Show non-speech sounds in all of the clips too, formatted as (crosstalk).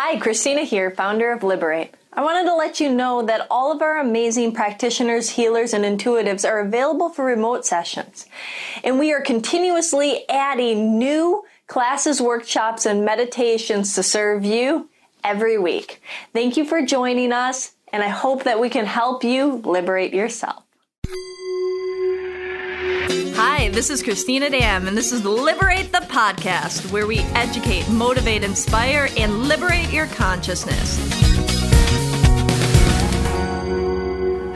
Hi, Christina here, founder of Liberate. I wanted to let you know that all of our amazing practitioners, healers, and intuitives are available for remote sessions. And we are continuously adding new classes, workshops, and meditations to serve you every week. Thank you for joining us, and I hope that we can help you liberate yourself. Hi, this is Christina Dam, and this is Liberate the Podcast, where we educate, motivate, inspire, and liberate your consciousness.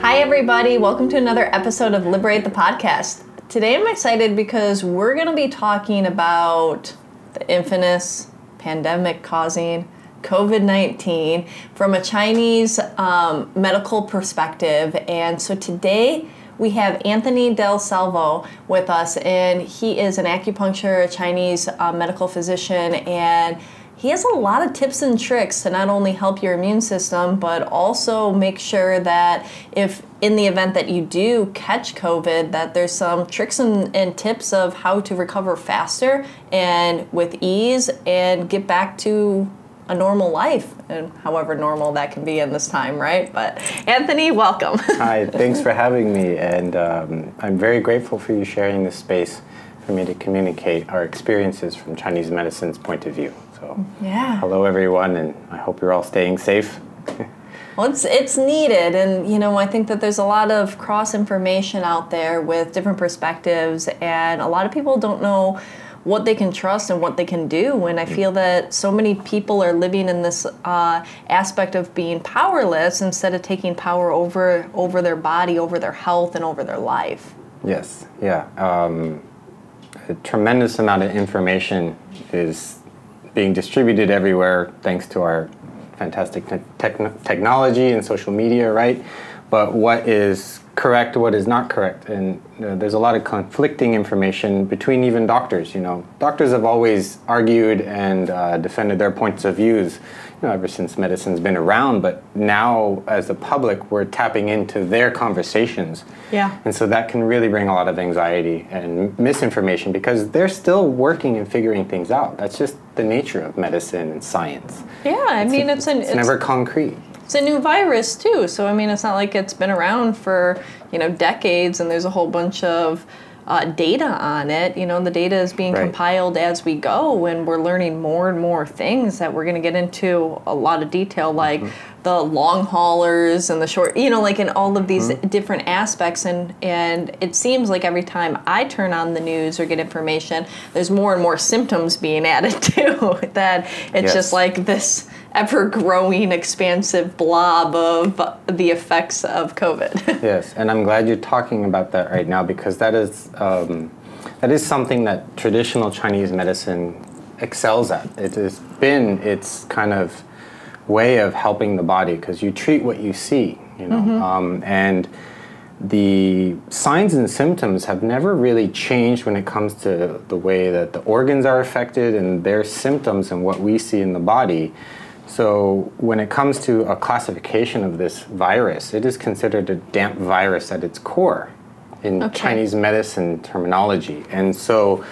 Hi, everybody. Welcome to another episode of Liberate the Podcast. Today I'm excited because we're going to be talking about the infamous pandemic causing COVID 19 from a Chinese um, medical perspective. And so today, we have Anthony Del Salvo with us, and he is an acupuncture, a Chinese uh, medical physician, and he has a lot of tips and tricks to not only help your immune system, but also make sure that if in the event that you do catch COVID, that there's some tricks and, and tips of how to recover faster and with ease and get back to a normal life, and however normal that can be in this time, right? But Anthony, welcome. (laughs) Hi, thanks for having me, and um, I'm very grateful for you sharing this space for me to communicate our experiences from Chinese medicine's point of view. So, yeah. hello everyone, and I hope you're all staying safe. (laughs) Well, it's, it's needed, and you know, I think that there's a lot of cross information out there with different perspectives, and a lot of people don't know what they can trust and what they can do. And I feel that so many people are living in this uh, aspect of being powerless instead of taking power over over their body, over their health, and over their life. Yes, yeah. Um, a tremendous amount of information is being distributed everywhere thanks to our fantastic te- technology and social media, right? But what is correct what is not correct. And uh, there's a lot of conflicting information between even doctors you know. Doctors have always argued and uh, defended their points of views you know ever since medicine's been around. But now as the public we're tapping into their conversations. Yeah. And so that can really bring a lot of anxiety and misinformation because they're still working and figuring things out. That's just the nature of medicine and science. Yeah i it's mean a, it's, an, it's, it's never concrete it's a new virus too. So I mean, it's not like it's been around for you know decades, and there's a whole bunch of uh, data on it. You know, the data is being right. compiled as we go, and we're learning more and more things that we're going to get into a lot of detail, like mm-hmm. the long haulers and the short. You know, like in all of these mm-hmm. different aspects, and and it seems like every time I turn on the news or get information, there's more and more symptoms being added (laughs) to that. It's yes. just like this ever growing, expansive blob of the effects of COVID. (laughs) yes, and I'm glad you're talking about that right now because that is um, that is something that traditional Chinese medicine excels at. It has been its kind of way of helping the body because you treat what you see, you know, mm-hmm. um, and the signs and symptoms have never really changed when it comes to the way that the organs are affected and their symptoms and what we see in the body. So, when it comes to a classification of this virus, it is considered a damp virus at its core in okay. Chinese medicine terminology. And so,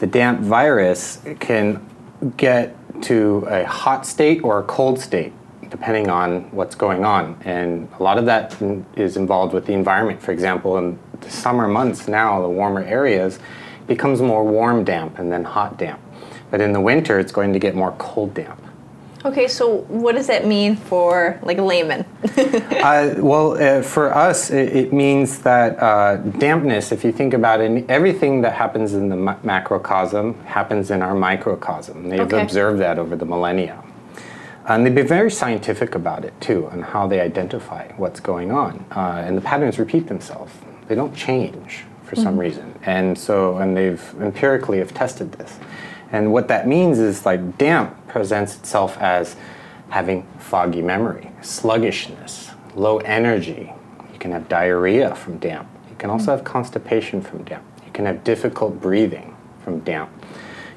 the damp virus can get to a hot state or a cold state depending on what's going on. And a lot of that is involved with the environment. For example, in the summer months now, the warmer areas becomes more warm damp and then hot damp. But in the winter, it's going to get more cold damp. Okay, so what does that mean for like a layman? (laughs) uh, well, uh, for us, it, it means that uh, dampness, if you think about it, everything that happens in the ma- macrocosm happens in our microcosm. They've okay. observed that over the millennia. And they've been very scientific about it too, and how they identify what's going on. Uh, and the patterns repeat themselves, they don't change for mm-hmm. some reason. And so, and they've empirically have tested this. And what that means is like damp presents itself as having foggy memory, sluggishness, low energy. You can have diarrhea from damp. You can also have constipation from damp. You can have difficult breathing from damp.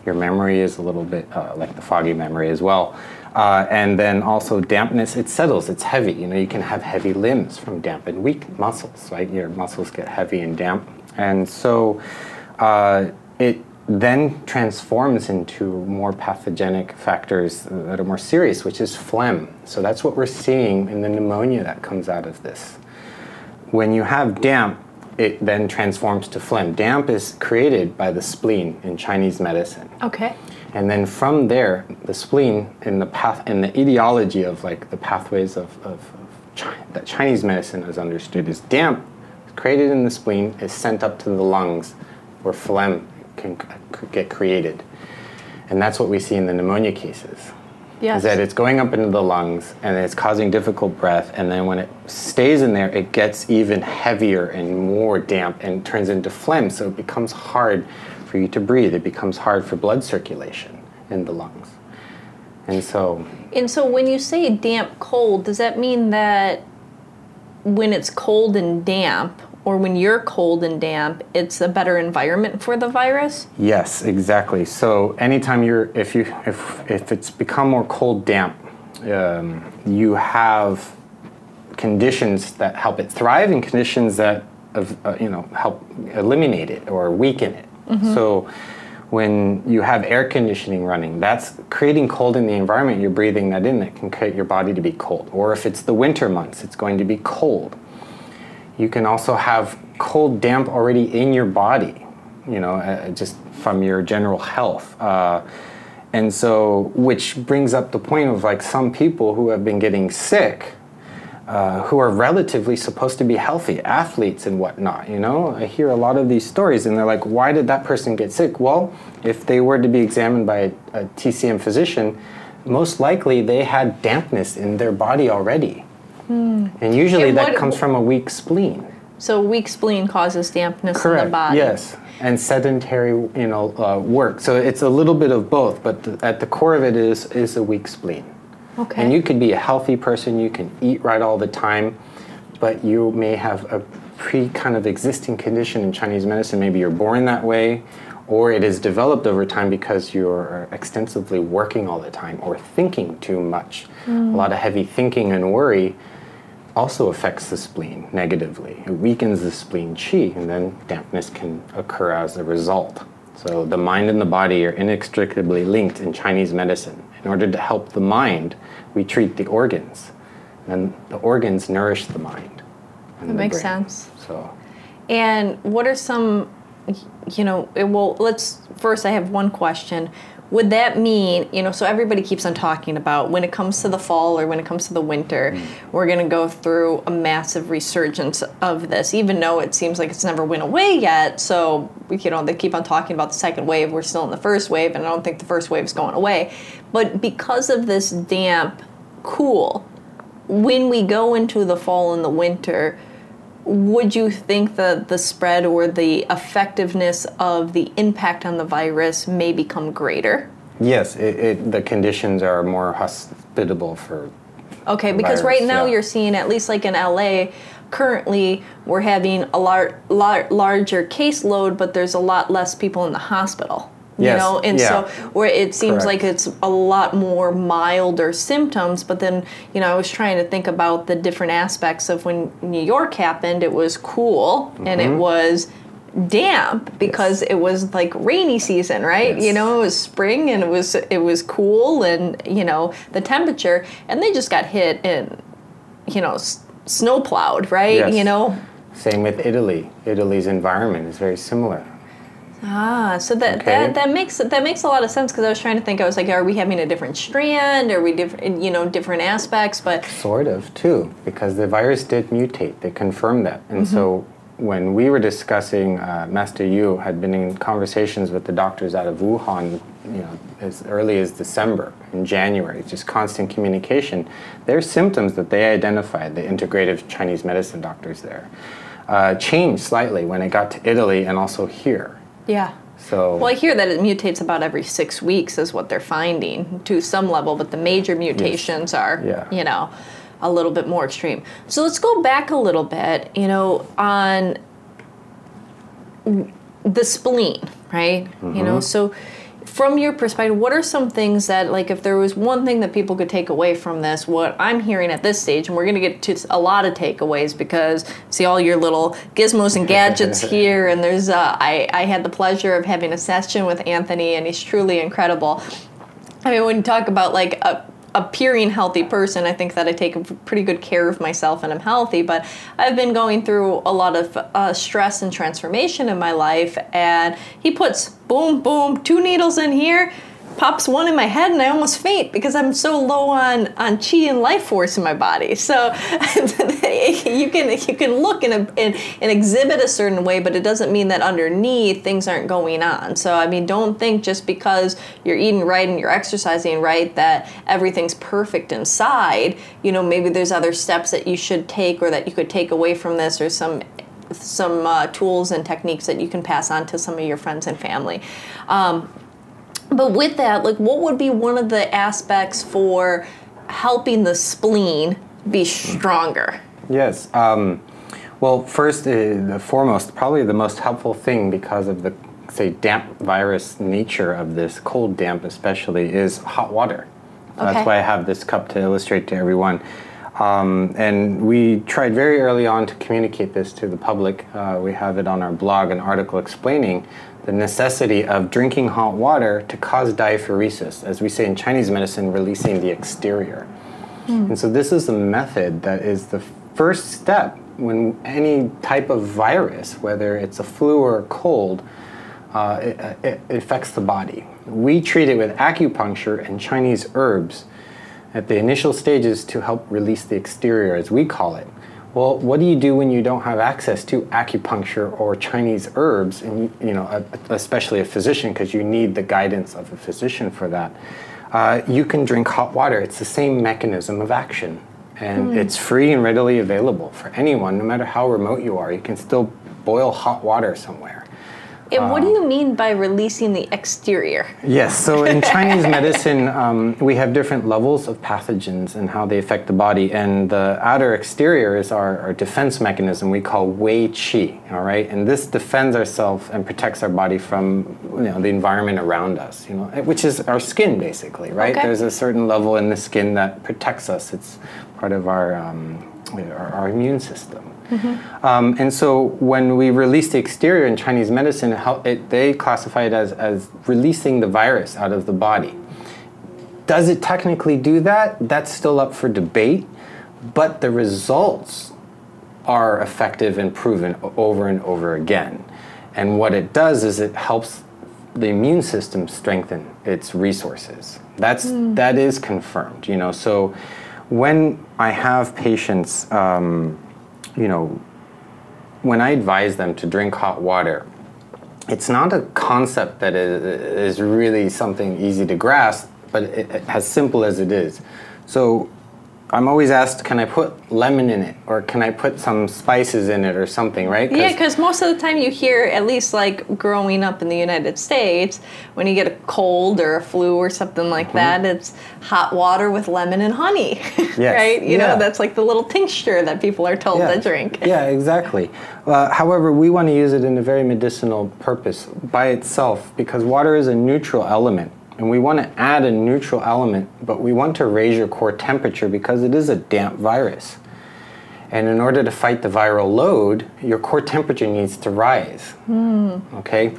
Your memory is a little bit uh, like the foggy memory as well. Uh, and then also dampness, it settles, it's heavy. You know, you can have heavy limbs from damp and weak muscles, right? Your muscles get heavy and damp. And so uh, it then transforms into more pathogenic factors that are more serious, which is phlegm. So that's what we're seeing in the pneumonia that comes out of this. When you have damp, it then transforms to phlegm. Damp is created by the spleen in Chinese medicine. Okay. And then from there, the spleen and the path and the etiology of like the pathways of, of, of Chi- that Chinese medicine has understood is damp created in the spleen is sent up to the lungs where phlegm can c- get created. And that's what we see in the pneumonia cases. Yes. Is that it's going up into the lungs and it's causing difficult breath, and then when it stays in there, it gets even heavier and more damp and turns into phlegm. So it becomes hard for you to breathe. It becomes hard for blood circulation in the lungs. And so, And so when you say damp cold, does that mean that when it's cold and damp, or when you're cold and damp, it's a better environment for the virus? yes, exactly. So anytime you're, if you, if if it's become more cold, damp, um, you have conditions that help it thrive and conditions that of, uh, you know help eliminate it or weaken it. So when you have air conditioning running, that's creating cold in the environment. You're breathing that in. That can create your body to be cold. Or if it's the winter months, it's going to be cold. You can also have cold damp already in your body. You know, uh, just from your general health. Uh, and so, which brings up the point of like some people who have been getting sick uh, who are relatively supposed to be healthy, athletes and whatnot. You know, I hear a lot of these stories, and they're like, "Why did that person get sick?" Well, if they were to be examined by a, a TCM physician, most likely they had dampness in their body already, and usually And that what- comes from a weak spleen. So weak spleen causes dampness in the body. Yes, and sedentary, you know, uh, work. So it's a little bit of both, but the, at the core of it is is a weak spleen. Okay. And you could be a healthy person, you can eat right all the time, but you may have a pre kind of existing condition in Chinese medicine. Maybe you're born that way, or it is developed over time because you're extensively working all the time or thinking too much. A lot of heavy thinking and worry also affects the spleen negatively. It weakens the spleen qi, and then dampness can occur as a result. So the mind and the body are inextricably linked in Chinese medicine. In order to help the mind, we treat the organs, and the organs nourish the mind. That makes brain. sense. So And what are some, you know, it, well, let's first, I have one question. Would that mean, you know, so everybody keeps on talking about when it comes to the fall or when it comes to the winter, mm. we're going to go through a massive resurgence of this, even though it seems like it's never went away yet. So, you know, they keep on talking about the second wave. We're still in the first wave, and I don't think the first wave is going away. But because of this damp, cool, when we go into the fall and the winter, would you think that the spread or the effectiveness of the impact on the virus may become greater? yes, it, it, the conditions are more hospitable for Okay, because virus, right now yeah. you're seeing, at least like in LA, currently we're having a lar- lar- larger caseload, but there's a lot less people in the hospital. You Yes, know, and yeah. so where it seems Correct. like it's a lot more milder symptoms, but then you know I was trying to think about the different aspects of when New York happened. It was cool and Mm-hmm. it was damp because it was like rainy season, right? You know, it was spring and it was it was cool and you know the temperature, and they just got hit and you know s- snow plowed, right? Yes. You know. Same with Italy. Italy's environment is very similar. Ah, so that, Okay. that that makes that makes a lot of sense because I was trying to think. I was like, are we having a different strand? Are we different? You know, different aspects? But Sort of, too, because the virus did mutate. They confirmed that. And so when we were discussing, uh, Master Yu had been in conversations with the doctors out of Wuhan, you know, as early as December and January, just constant communication. Their symptoms that they identified, the integrative Chinese medicine doctors there, uh, changed slightly when it got to Italy and also here. Yeah. So Well, I hear that it mutates about every six weeks, is what they're finding to some level, but the major mutations are, Yeah. you know, a little bit more extreme. So let's go back a little bit, you know, on the spleen, right? You know, mm-hmm. so from your perspective, what are some things that, like, if there was one thing that people could take away from this, what I'm hearing at this stage, and we're going to get to a lot of takeaways because see all your little gizmos and gadgets (laughs) here, and there's, uh, I, I had the pleasure of having a session with Anthony, and he's truly incredible. I mean, when you talk about like a appearing healthy person, I think that I take pretty good care of myself and I'm healthy. But I've been going through a lot of uh, stress and transformation in my life, and he puts boom, boom, two needles in here pops one in my head and I almost faint because I'm so low on on chi and life force in my body. So (laughs) you can you can look and, and, exhibit a certain way, but it doesn't mean that underneath things aren't going on. So I mean, don't think just because you're eating right and you're exercising right that everything's perfect inside. You know, maybe there's other steps that you should take or that you could take away from this or some some uh, tools and techniques that you can pass on to some of your friends and family. Um, but with that, like, what would be one of the aspects for helping the spleen be stronger? Yes. Um, well, first, uh, the foremost, probably the most helpful thing because of the say damp virus nature of this cold damp especially is hot water. Okay. That's why I have this cup to illustrate to everyone. Um, and we tried very early on to communicate this to the public. Uh, we have it on our blog, an article explaining the necessity of drinking hot water to cause diaphoresis, as we say in Chinese medicine, releasing the exterior. Mm. And so, this is a method that is the first step when any type of virus, whether it's a flu or a cold, uh, it, it, it affects the body. We treat it with acupuncture and Chinese herbs at the initial stages to help release the exterior, as we call it. Well, what do you do when you don't have access to acupuncture or Chinese herbs, and you know, especially a physician, because you need the guidance of a physician for that? Uh, you can drink hot water. It's the same mechanism of action, and mm. it's free and readily available for anyone, no matter how remote you are. You can still boil hot water somewhere. And what do you mean by releasing the exterior? Yes, so in (laughs) Chinese medicine, um, we have different levels of pathogens and how they affect the body. And the outer exterior is our, our defense mechanism we call Wei Qi, all right? And this defends ourselves and protects our body from you know, the environment around us, you know, which is our skin basically, right? Okay. There's a certain level in the skin that protects us. It's part of our, um, our, our immune system. Mm-hmm. Um, and so when we release the exterior in Chinese medicine, it, they classify it as, as releasing the virus out of the body. Does it technically do that? That's still up for debate, but the results are effective and proven over and over again. And what it does is it helps the immune system strengthen its resources. That's mm. that is confirmed. You know, so when I have patients. Um, you know, when I advise them to drink hot water, it's not a concept that is, really something easy to grasp, but it, as simple as it is. So I'm always asked, can I put lemon in it, or can I put some spices in it, or something, right? yeah, because most of the time you hear, at least like growing up in the United States, when you get a cold or a flu or something like mm-hmm. that, it's hot water with lemon and honey, (laughs) yes. right? You yeah. know, that's like the little tincture that people are told yeah. to drink. yeah, exactly. Uh, however, we want to use it in a very medicinal purpose by itself because water is a neutral element and we want to add a neutral element, but we want to raise your core temperature because it is a damp virus. And in order to fight the viral load, your core temperature needs to rise. Mm. Okay?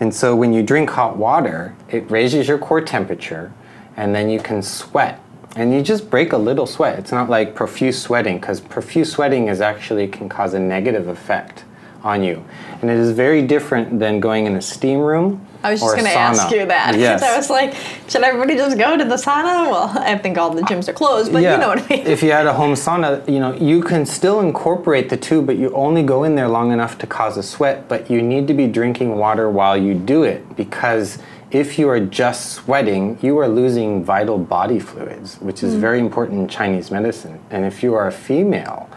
And so when you drink hot water, it raises your core temperature, and then you can sweat. And you just break a little sweat. It's not like profuse sweating, because profuse sweating is actually can cause a negative effect on you. And it is very different than going in a steam room I was just going to ask you that. (laughs) Yes. I was like, should everybody just go to the sauna? Well, I think all the gyms are closed, but yeah. you know what I mean. If you had a home sauna, you know, you can still incorporate the two, but you only go in there long enough to cause a sweat, but you need to be drinking water while you do it because if you are just sweating, you are losing vital body fluids, which is mm. very important in Chinese medicine. And if you are a female,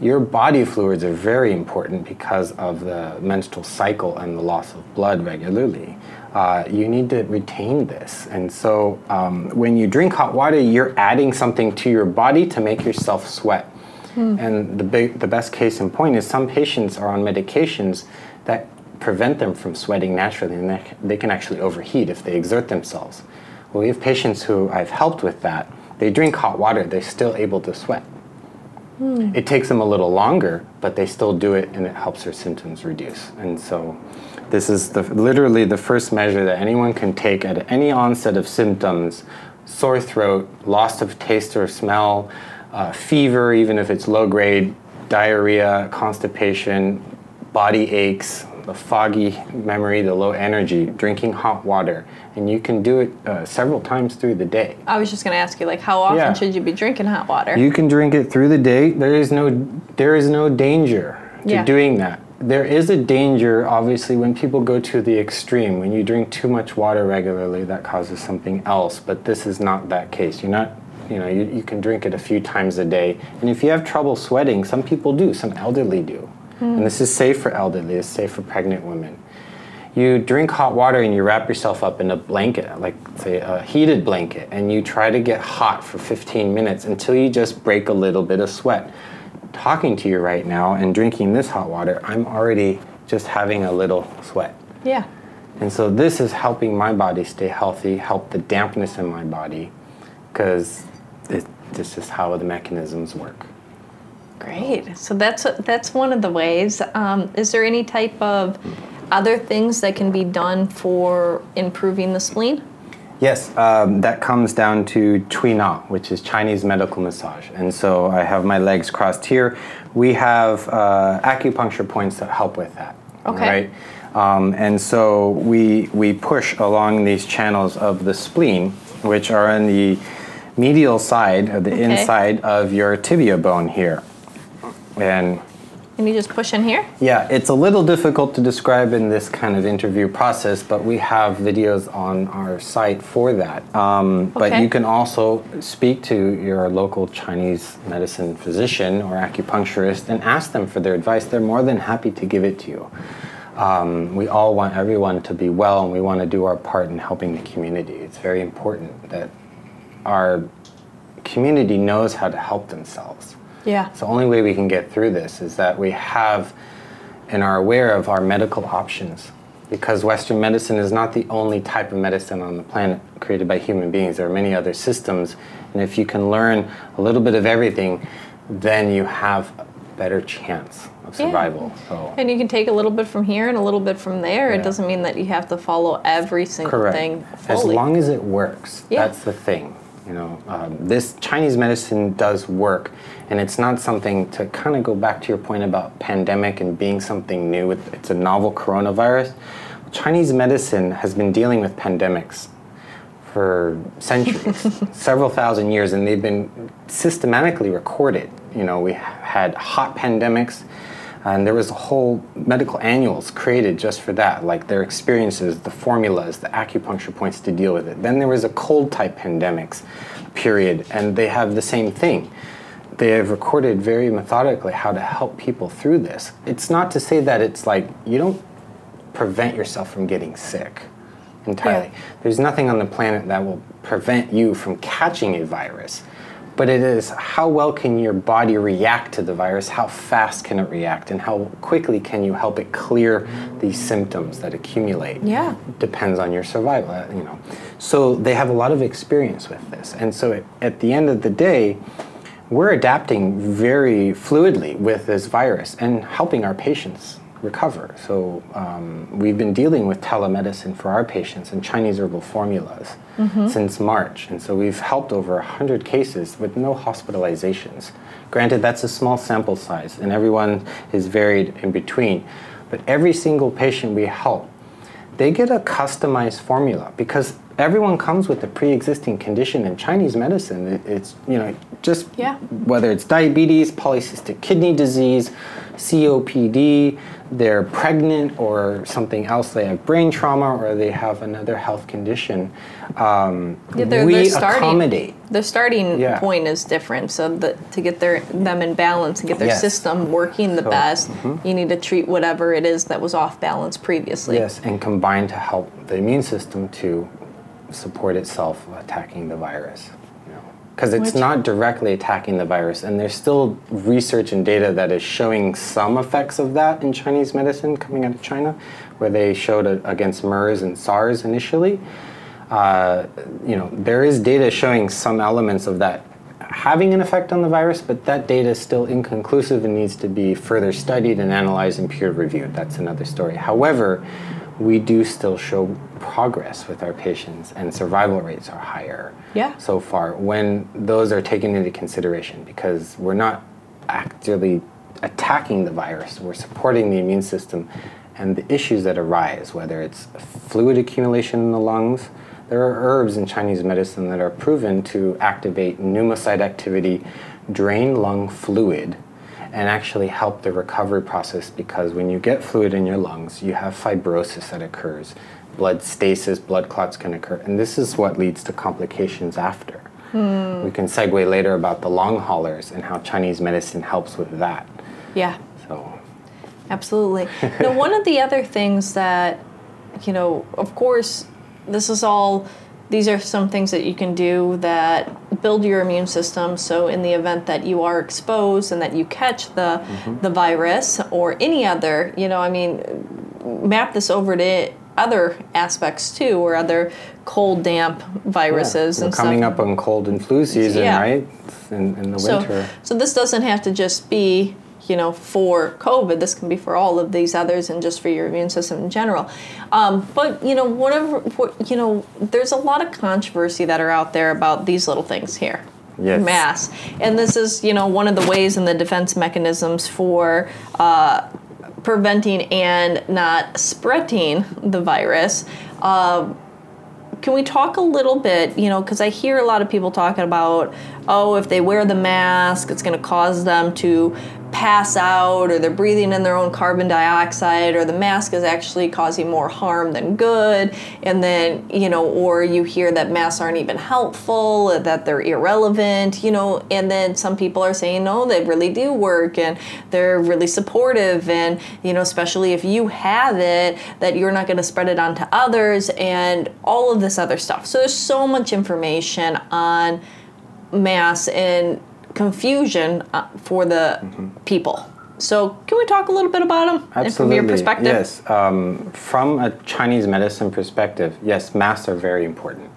your body fluids are very important because of the menstrual cycle and the loss of blood regularly. Uh, you need to retain this. And so um, when you drink hot water, you're adding something to your body to make yourself sweat. Mm. And the, big, the best case in point is some patients are on medications that prevent them from sweating naturally, and they, they can actually overheat if they exert themselves. Well, we have patients who I've helped with that. They drink hot water, they're still able to sweat. It takes them a little longer, but they still do it, and it helps their symptoms reduce. And so, this is the, literally the first measure that anyone can take at any onset of symptoms sore throat, loss of taste or smell, uh, fever, even if it's low grade, diarrhea, constipation, body aches, the foggy memory, the low energy, drinking hot water. And you can do it uh, several times through the day. I was just going to ask you, like, how often Yeah. should you be drinking hot water? You can drink it through the day. There is no there is no danger to Yeah. doing that. There is a danger, obviously, when people go to the extreme. When you drink too much water regularly, that causes something else. But this is not that case. You're not, you know, you, you can drink it a few times a day. And if you have trouble sweating, some people do. Some elderly do. And this is safe for elderly. It's safe for pregnant women. You drink hot water and you wrap yourself up in a blanket, like say a heated blanket, and you try to get hot for 15 minutes until you just break a little bit of sweat. Talking to you right now and drinking this hot water, I'm already just having a little sweat. yeah. And so this is helping my body stay healthy, help the dampness in my body, because this is how the mechanisms work. Great. So that's that's one of the ways. Um, is there any type of other things that can be done for improving the spleen? Yes, um, that comes down to Tui Na, which is Chinese medical massage. And so I have my legs crossed here. We have uh, acupuncture points that help with that. Okay. Right? Um, and so we, we push along these channels of the spleen, which are on the medial side, or the Okay. inside of your tibia bone here. And Can you just push in here? yeah, it's a little difficult to describe in this kind of interview process, but we have videos on our site for that. Um, But you can also speak to your local Chinese medicine physician or acupuncturist and ask them for their advice. They're more than happy to give it to you. Um, we all want everyone to be well, and we want to do our part in helping the community. It's very important that our community knows how to help themselves. Yeah. So the only way we can get through this is that we have and are aware of our medical options. Because Western medicine is not the only type of medicine on the planet created by human beings. There are many other systems. And if you can learn a little bit of everything, then you have a better chance of Yeah. survival. So And you can take a little bit from here and a little bit from there. It doesn't mean that you have to follow every single thing. Correct. thing As long as it works, Yeah. that's the thing. You know, um, this Chinese medicine does work, and it's not something to kind of go back to your point about pandemic and being something new. It- It's a novel coronavirus. Chinese medicine has been dealing with pandemics for centuries, (laughs) several thousand years, and they've been systematically recorded. You know, we had hot pandemics, and there was a whole medical annuals created just for that, like their experiences, the formulas, the acupuncture points to deal with it. Then there was a cold type pandemics period, and they have the same thing. They have recorded very methodically how to help people through this. It's not to say that it's like you don't prevent yourself from getting sick entirely. Yeah. There's nothing on the planet that will prevent you from catching a virus. But it is how well can your body react to the virus? How fast can it react? And how quickly can you help it clear these symptoms that accumulate? Yeah. Depends on your survival, you know. So they have a lot of experience with this. And so it, at the end of the day, we're adapting very fluidly with this virus and helping our patients recover. So um, we've been dealing with telemedicine for our patients and Chinese herbal formulas since March. And so we've helped over 100 cases with no hospitalizations. Granted, that's a small sample size and everyone is varied in between. But every single patient we help they get a customized formula because everyone comes with a pre-existing condition in Chinese medicine. It, it's you know just Yeah. whether it's diabetes, polycystic kidney disease, COPD, they're pregnant or something else. They have brain trauma or they have another health condition. Um, Yeah, they're- we they're starting- accommodate. The starting Yeah. point is different, so that to get their them in balance and get their Yes. system working the So, best, mm-hmm. you need to treat whatever it is that was off balance previously. Yes, and combine to help the immune system to support itself attacking the virus. You know. because it's Which- not directly attacking the virus. And there's still research and data that is showing some effects of that in Chinese medicine coming out of China, where they showed it against MERS and SARS initially. Uh, you know, there is data showing some elements of that having an effect on the virus, but that data is still inconclusive and needs to be further studied and analyzed and peer reviewed. That's another story. However, we do still show progress with our patients, and survival rates are higher Yeah. so far when those are taken into consideration because we're not actively attacking the virus, we're supporting the immune system and the issues that arise, whether it's fluid accumulation in the lungs. There are herbs in Chinese medicine that are proven to activate pneumocyte activity, drain lung fluid, and actually help the recovery process because when you get fluid in your lungs, you have fibrosis that occurs. Blood stasis, blood clots can occur, and this is what leads to complications after. Hmm. We can segue later about the long haulers and how Chinese medicine helps with that. Yeah. So, Absolutely. (laughs) now, one of the other things that, you know, of course, this is all, these are some things that you can do that build your immune system. So, in the event that you are exposed and that you catch the, mm-hmm. the virus or any other, you know, I mean, map this over to other aspects too, or other cold, damp viruses we're and coming stuff. up on cold and flu season, Yeah. right? In, in the So, winter. so this doesn't have to just be, you know, for COVID. This can be for all of these others and just for your immune system in general. Um, but you know, whatever, what, you know, there's a lot of controversy that are out there about these little things here. Yes. Mass, and this is you know one of the ways in the defense mechanisms for uh, preventing and not spreading the virus. Uh, can we talk a little bit, you know, because I hear a lot of people talking about, oh, if they wear the mask, it's going to cause them to pass out, or they're breathing in their own carbon dioxide, or the mask is actually causing more harm than good. And then, you know, or you hear that masks aren't even helpful, that they're irrelevant, you know, and then some people are saying, no, they really do work and they're really supportive. And, you know, especially if you have it, that you're not going to spread it on to others and all of this other stuff. So there's so much information on mass and confusion uh, for the people. So can we talk a little bit about them from your perspective? Yes. Um, from a Chinese medicine perspective, yes, masks are very important.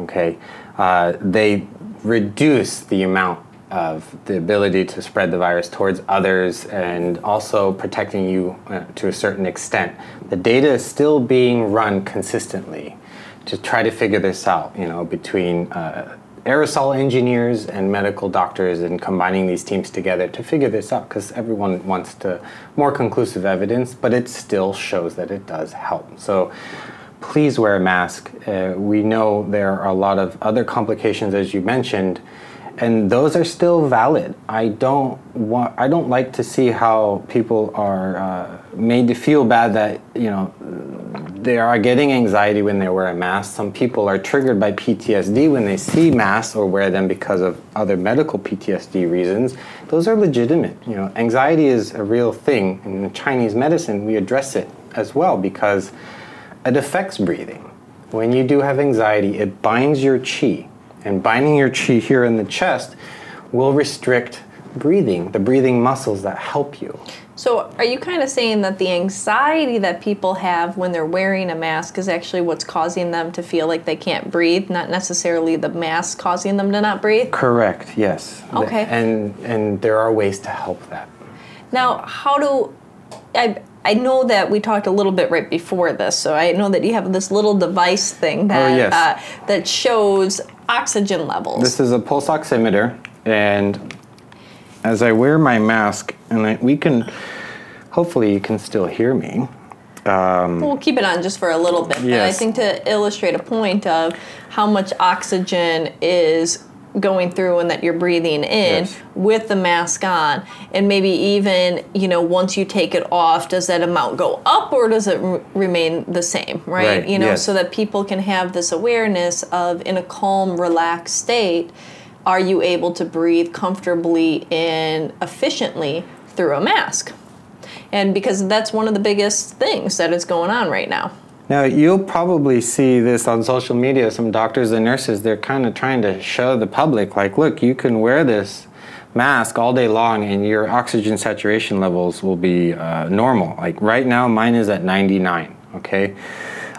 Okay. Uh, they reduce the amount of the ability to spread the virus towards others and also protecting you uh, to a certain extent. The data is still being run consistently to try to figure this out, you know, between uh, aerosol engineers and medical doctors and combining these teams together to figure this out because everyone wants to more conclusive evidence, but it still shows that it does help. So please wear a mask. Uh, we know there are a lot of other complications, as you mentioned, and those are still valid. I don't want. I don't like to see how people are uh, made to feel bad that you know they are getting anxiety when they wear a mask. Some people are triggered by PTSD when they see masks or wear them because of other medical PTSD reasons. Those are legitimate. You know, anxiety is a real thing. In Chinese medicine, we address it as well because it affects breathing. When you do have anxiety, it binds your qi, and binding your qi here in the chest will restrict breathing, the breathing muscles that help you. So, are you kind of saying that the anxiety that people have when they're wearing a mask is actually what's causing them to feel like they can't breathe, not necessarily the mask causing them to not breathe? Correct. Yes. Okay. And and there are ways to help that. Now, how do I? I know that we talked a little bit right before this, so I know that you have this little device thing that Oh, yes. uh, that shows oxygen levels. This is a pulse oximeter, and as I wear my mask, and I, we can, hopefully, you can still hear me. We'll keep it on just for a little bit. But I think to illustrate a point of how much oxygen is going through and that you're breathing in Yes. with the mask on. And maybe even you know once you take it off does that amount go up or does it r- remain the same right, Right, you know yes. so that people can have this awareness of in a calm relaxed state are you able to breathe comfortably and efficiently through a mask? And because that's one of the biggest things that is going on right now Now, you'll probably see this on social media. Some doctors and nurses, they're kind of trying to show the public, like, look, you can wear this mask all day long and your oxygen saturation levels will be uh, normal. Like right now, mine is at 99, okay?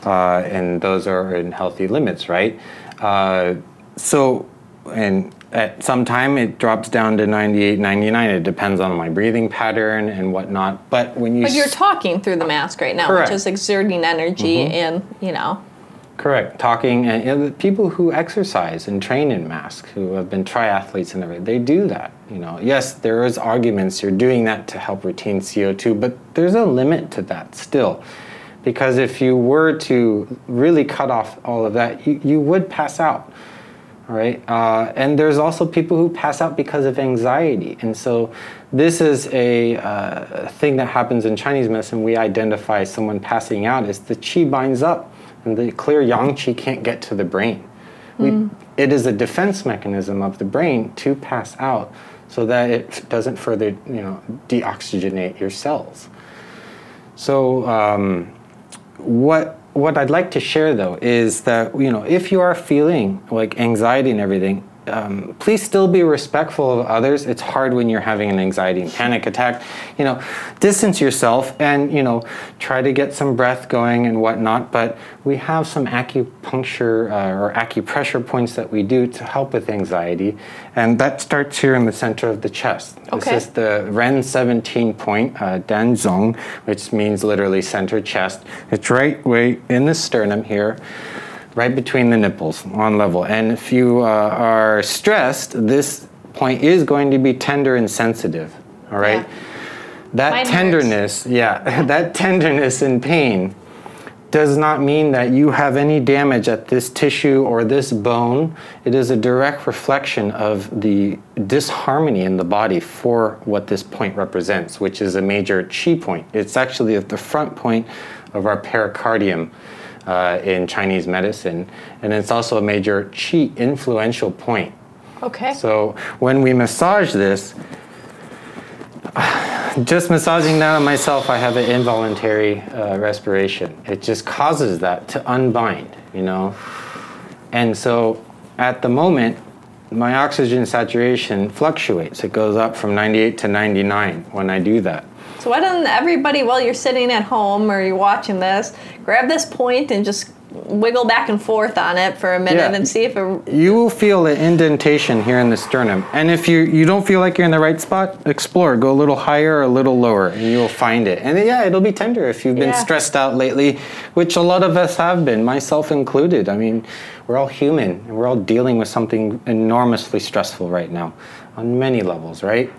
Uh, and those are in healthy limits, right? Uh, so, and at some time it drops down to 98 99 it depends on my breathing pattern and whatnot. But when you but you're talking through the mask right now Correct. which is exerting energy Mm-hmm. and you know. Correct. Talking and you know, the people who exercise and train in masks who have been triathletes and everything they do that you know. Yes there is arguments. You're doing that to help retain co2 but there's a limit to that still. Because if you were to really cut off all of that you, you would pass out right? Uh, and there's also people who pass out because of anxiety. And so this is a uh, thing that happens in chinese medicine. We identify someone passing out as the qi binds up and the clear yang qi can't get to the brain. We, it is a defense mechanism of the brain to pass out so that it doesn't further you know deoxygenate your cells. So um, what what I'd like to share though is that you know if you are feeling like anxiety and everything, um, please still be respectful of others. It's hard when you're having an anxiety and panic attack. You know, distance yourself and you know try to get some breath going and whatnot. But we have some acupuncture uh, or acupressure points that we do to help with anxiety, and that starts here in the center of the chest. Okay. This is the Ren 17 point, uh, Danzhong, which means literally center chest. It's right way in the sternum here, right between the nipples on level. And if you uh, are stressed, this point is going to be tender and sensitive. All right. Yeah. That Mine hurts. tenderness, yeah, (laughs) that tenderness and pain does not mean that you have any damage at this tissue or this bone. It is a direct reflection of the disharmony in the body for what this point represents, which is a major chi point. It's actually at the front point of our pericardium uh, in Chinese medicine, and it's also a major chi influential point. okay So when we massage this, just massaging that on myself, I have an involuntary uh, respiration. It just causes that to unbind, you know. And so at the moment, my oxygen saturation fluctuates. It goes up from 98 to 99 when I do that. So why doesn't everybody while you're sitting at home or you're watching this grab this point and just wiggle back and forth on it for a minute Yeah. and see if it You will feel an indentation here in the sternum. And if you, you don't feel like you're in the right spot, explore. Go a little higher or a little lower, and you will find it. And yeah, it'll be tender if you've been Yeah. stressed out lately, which a lot of us have been, myself included. I mean, we're all human, and we're all dealing with something enormously stressful right now on many levels, right?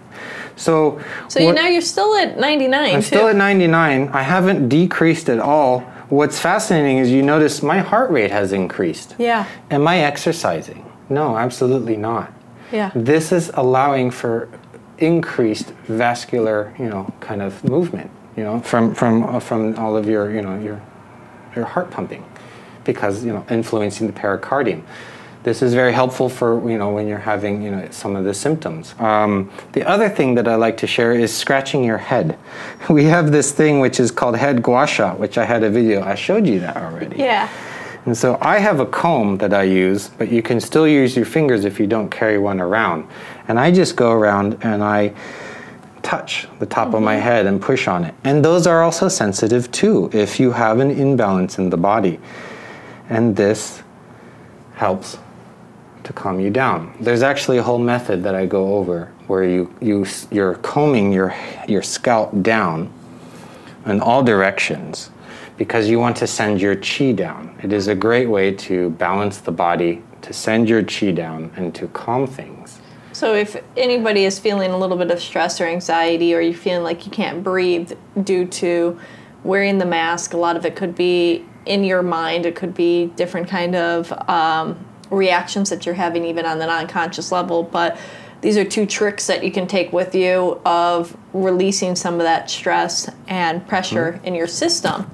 So, so you what- know you're still at 99 I'm too. still at 99. I haven't decreased at all. What's fascinating is you notice my heart rate has increased. yeah Am I exercising? No, absolutely not. yeah This is allowing for increased vascular, you know, kind of movement, you know, from from uh, from all of your, you know, your your heart pumping because, you know, influencing the pericardium. This is very helpful for, you know, when you're having, you know, some of the symptoms. Um, the other thing that I like to share is scratching your head. (laughs) We have this thing which is called head gua sha, which I had a video. I showed you that already. yeah And so I have a comb that I use, but you can still use your fingers if you don't carry one around. And I just go around and I touch the top of my head and push on it. And those are also sensitive too if you have an imbalance in the body. And this helps to calm you down. There's actually a whole method that I go over where you, you you're combing your your scalp down in all directions because you want to send your chi down. It is a great way to balance the body, to send your chi down and to calm things. So if anybody is feeling a little bit of stress or anxiety, or you're feeling like you can't breathe due to wearing the mask, a lot of it could be in your mind. It could be different kind of um, reactions that you're having, even on an unconscious level. But these are two tricks that you can take with you of releasing some of that stress and pressure in your system.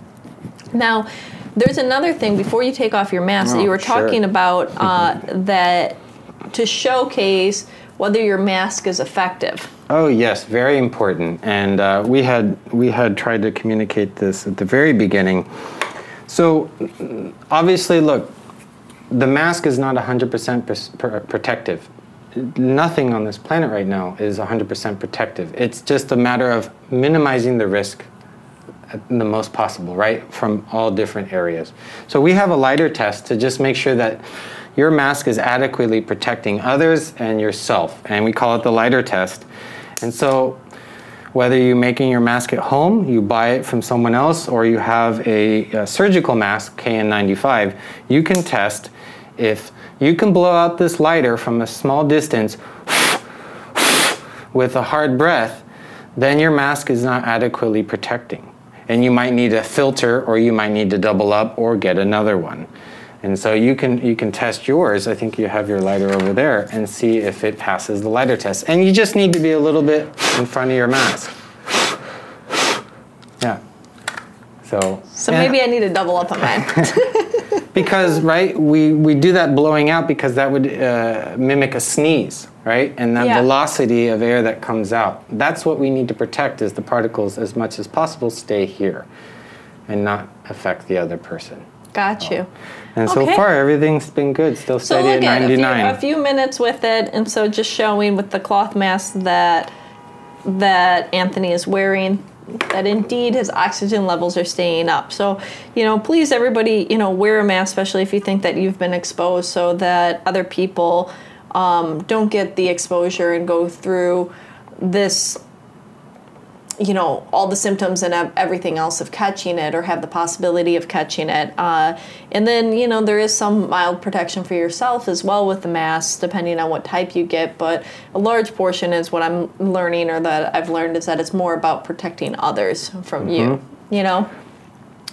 Now, there's another thing before you take off your mask that Oh, you were sure. talking about uh, that to showcase whether your mask is effective. Oh yes, very important. And uh, we had we had tried to communicate this at the very beginning. So, obviously, look, the mask is not 100% pers- pr- protective. Nothing on this planet right now is 100% protective. It's just a matter of minimizing the risk uh, the most possible, right? From all different areas. So, we have a lighter test to just make sure that your mask is adequately protecting others and yourself. And we call it the lighter test. And so, whether you're making your mask at home, you buy it from someone else, or you have a, a, surgical mask, KN95, you can test if you can blow out this lighter from a small distance with a hard breath, then your mask is not adequately protecting. And you might need a filter, or you might need to double up or get another one. And so you can you can test yours. I think you have your lighter over there and see if it passes the lighter test. And you just need to be a little bit in front of your mask. Yeah. So. So maybe I need to double up on mine. (laughs) because right, we we do that blowing out because that would uh, mimic a sneeze, right? And that Yeah. velocity of air that comes out. That's what we need to protect is the particles as much as possible stay here, and not affect the other person. Got you. And so far, everything's been good. Still So steady look at at a few, a few minutes with it, and so just showing with the cloth mask that that Anthony is wearing that indeed his oxygen levels are staying up. So, you know, please everybody, you know, wear a mask, especially if you think that you've been exposed, so that other people um, don't get the exposure and go through this you know all the symptoms and everything else of catching it or have the possibility of catching it uh, and then you know there is some mild protection for yourself as well with the mask depending on what type you get but a large portion is what i'm learning or that i've learned is that it's more about protecting others from you you know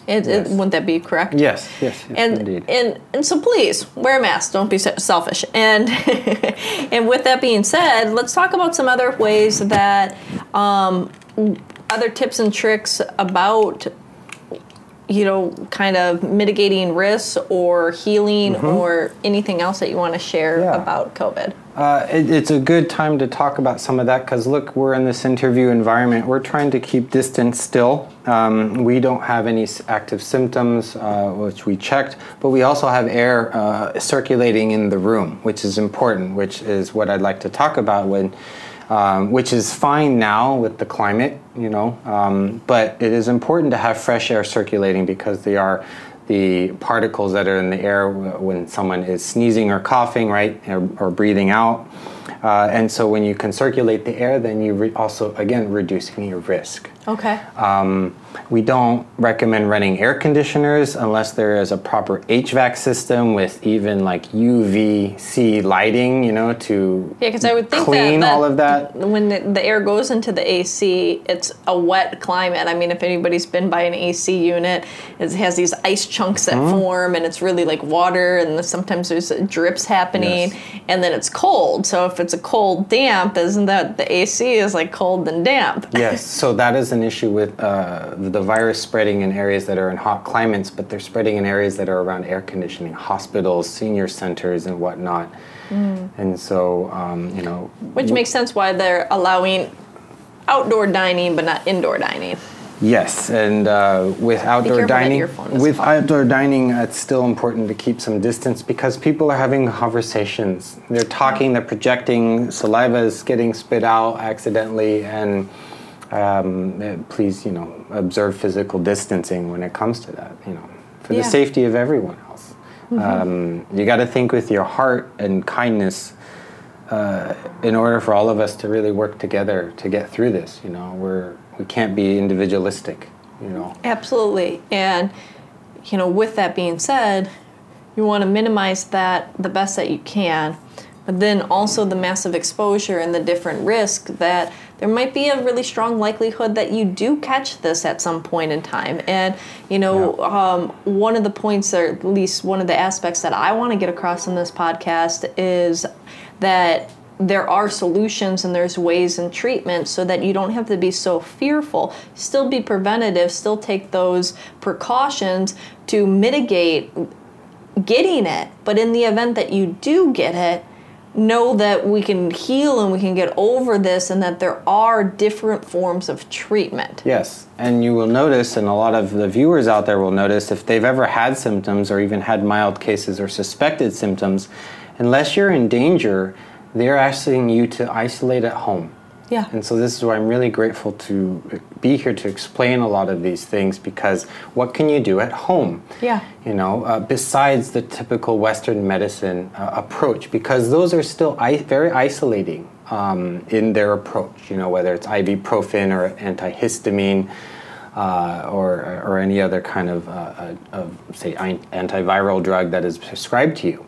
it, Yes. it, wouldn't that be correct yes, yes, yes, and, indeed. and and so please wear a mask don't be selfish and (laughs) and with that being said let's talk about some other ways that um, other tips and tricks about you know kind of mitigating risks or healing or anything else that you want to share Mm-hmm. Yeah. about covid Uh, it, it's a good time to talk about some of that because look, we're in this interview environment. We're trying to keep distance still. Um, we don't have any active symptoms, uh, which we checked, but we also have air uh, circulating in the room, which is important, which is what I'd like to talk about when. Um, which is fine now with the climate, you know, um, but it is important to have fresh air circulating because they are the particles that are in the air when someone is sneezing or coughing, right, or, or breathing out. Uh, and so when you can circulate the air, then you also, again, reducing your risk. Okay Um, we don't recommend running air conditioners unless there is a proper HVAC system with even like UVC lighting, you know, to yeah because i would think clean that, that all of that. when the, the air goes into the AC, it's a wet climate. I mean, if anybody's been by an AC unit, it has these ice chunks that Mm-hmm. form, and it's really like water, and sometimes there's drips happening, Yes. and then it's cold. So if it's a cold damp, isn't that the AC is like cold and damp? yes, so that is an issue with uh, the virus spreading in areas that are in hot climates, but they're spreading in areas that are around air conditioning, hospitals, senior centers, and whatnot. And so, um, you know, Which makes sense why they're allowing outdoor dining but not indoor dining. Yes, and uh, with outdoor dining, with outdoor dining, it's still important to keep some distance because people are having conversations. They're talking, they're projecting, saliva is getting spit out accidentally, and um, please, you know, observe physical distancing when it comes to that. You know, for Yeah. Mm-hmm. the safety of everyone else. Um, you got to think with your heart and kindness uh, in order for all of us to really work together to get through this. You know, we're we can't be individualistic. You know. Absolutely. And, you know, with that being said, you want to minimize that the best that you can. But then also the massive exposure and the different risk that there might be a really strong likelihood that you do catch this at some point in time. And, you know, um, one of the points, or at least one of the aspects that I want to get across in this podcast is that there are solutions and there's ways and treatments so that you don't have to be so fearful. Still be preventative, still take those precautions to mitigate getting it. But in the event that you do get it, know that we can heal and we can get over this and that there are different forms of treatment. Yes, and you will notice, and a lot of the viewers out there will notice, if they've ever had symptoms or even had mild cases or suspected symptoms, unless you're in danger, they're asking you to isolate at home. Yeah. And so this is why I'm really grateful to be here to explain a lot of these things because what can you do at home? Yeah. You know, uh, besides the typical Western medicine uh, approach, because those are still I- very isolating um, in their approach. You know, whether it's ibuprofen or antihistamine. Uh, or, or any other kind of, uh, of say, antiviral drug that is prescribed to you.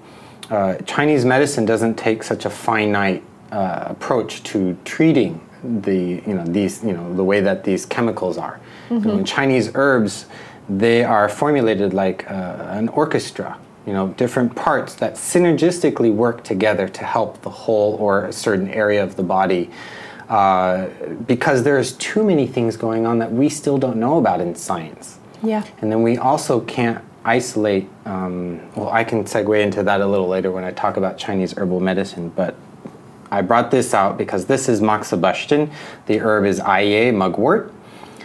Uh, Chinese medicine doesn't take such a finite uh, approach to treating the you know these you know the way that these chemicals are. Mm-hmm. You know, in Chinese herbs, they are formulated like uh, an orchestra. You know, different parts that synergistically work together to help the whole or a certain area of the body. Uh, because there's too many things going on that we still don't know about in science. Yeah. And then we also can't isolate. Um, well, I can segue into that a little later when I talk about Chinese herbal medicine, but I brought this out because this is moxibustion. The herb is Ai mugwort.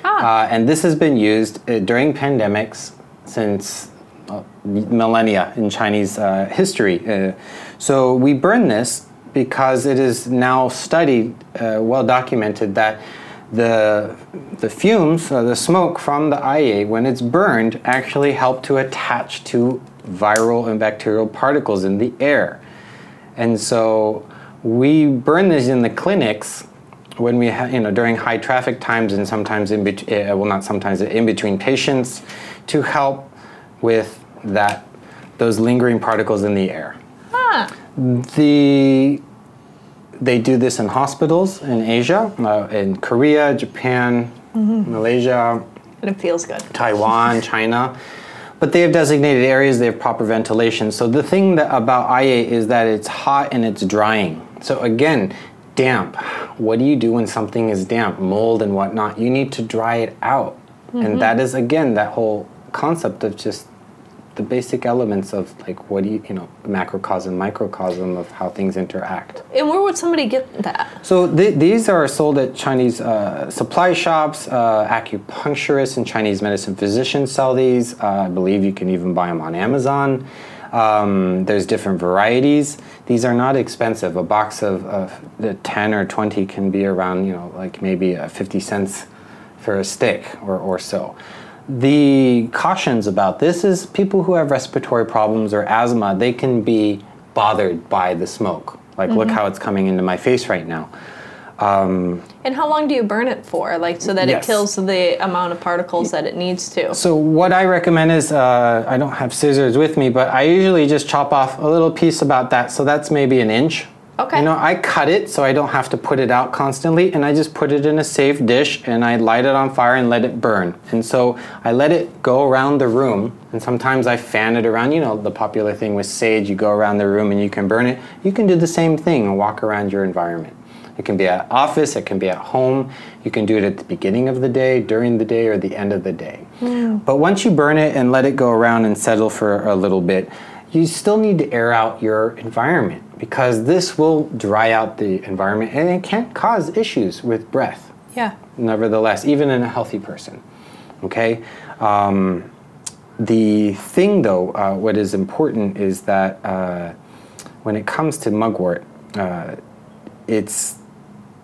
Ah. Uh, and this has been used uh, during pandemics since uh, millennia in Chinese uh, history. Uh, so we burn this because it is now studied, uh, well documented, that the, the fumes, the smoke from the Ai, when it's burned, actually help to attach to viral and bacterial particles in the air. And so we burn these in the clinics when we have, you know, during high traffic times and sometimes in between, uh, well, not sometimes, in between patients to help with that, those lingering particles in the air. Ah. The, they do this in hospitals in Asia, uh, in Korea, Japan, mm-hmm. Malaysia. And it feels good. Taiwan, (laughs) China. But they have designated areas, they have proper ventilation. So the thing that, about Ai is that it's hot and it's drying. So again, damp. What do you do when something is damp, mold and whatnot? You need to dry it out. Mm-hmm. And that is again that whole concept of just the basic elements of like what do you you know macrocosm microcosm of how things interact and where would somebody get that so th- these are sold at chinese uh, supply shops uh, acupuncturists and chinese medicine physicians sell these uh, i believe you can even buy them on amazon um, there's different varieties. These are not expensive. A box of, of the 10 or 20 can be around, you know, like maybe uh, 50 cents for a stick or, or so. The cautions about this is people who have respiratory problems or asthma, they can be bothered by the smoke. Like, mm-hmm. look how it's coming into my face right now. Um, and how long do you burn it for, like so that yes. it kills the amount of particles that it needs to? So what I recommend is uh, I don't have scissors with me, but I usually just chop off a little piece about that. So that's maybe an inch. Okay. You know, I cut it so I don't have to put it out constantly, and I just put it in a safe dish and I light it on fire and let it burn. And so I let it go around the room, and sometimes I fan it around. You know, the popular thing with sage, you go around the room and you can burn it. You can do the same thing and walk around your environment. It can be at office, it can be at home. You can do it at the beginning of the day, during the day, or the end of the day. Mm. But once you burn it and let it go around and settle for a little bit, you still need to air out your environment because this will dry out the environment and it can cause issues with breath. Yeah. Nevertheless, even in a healthy person. Okay? Um, the thing, though, uh, what is important is that uh, when it comes to mugwort, uh, it's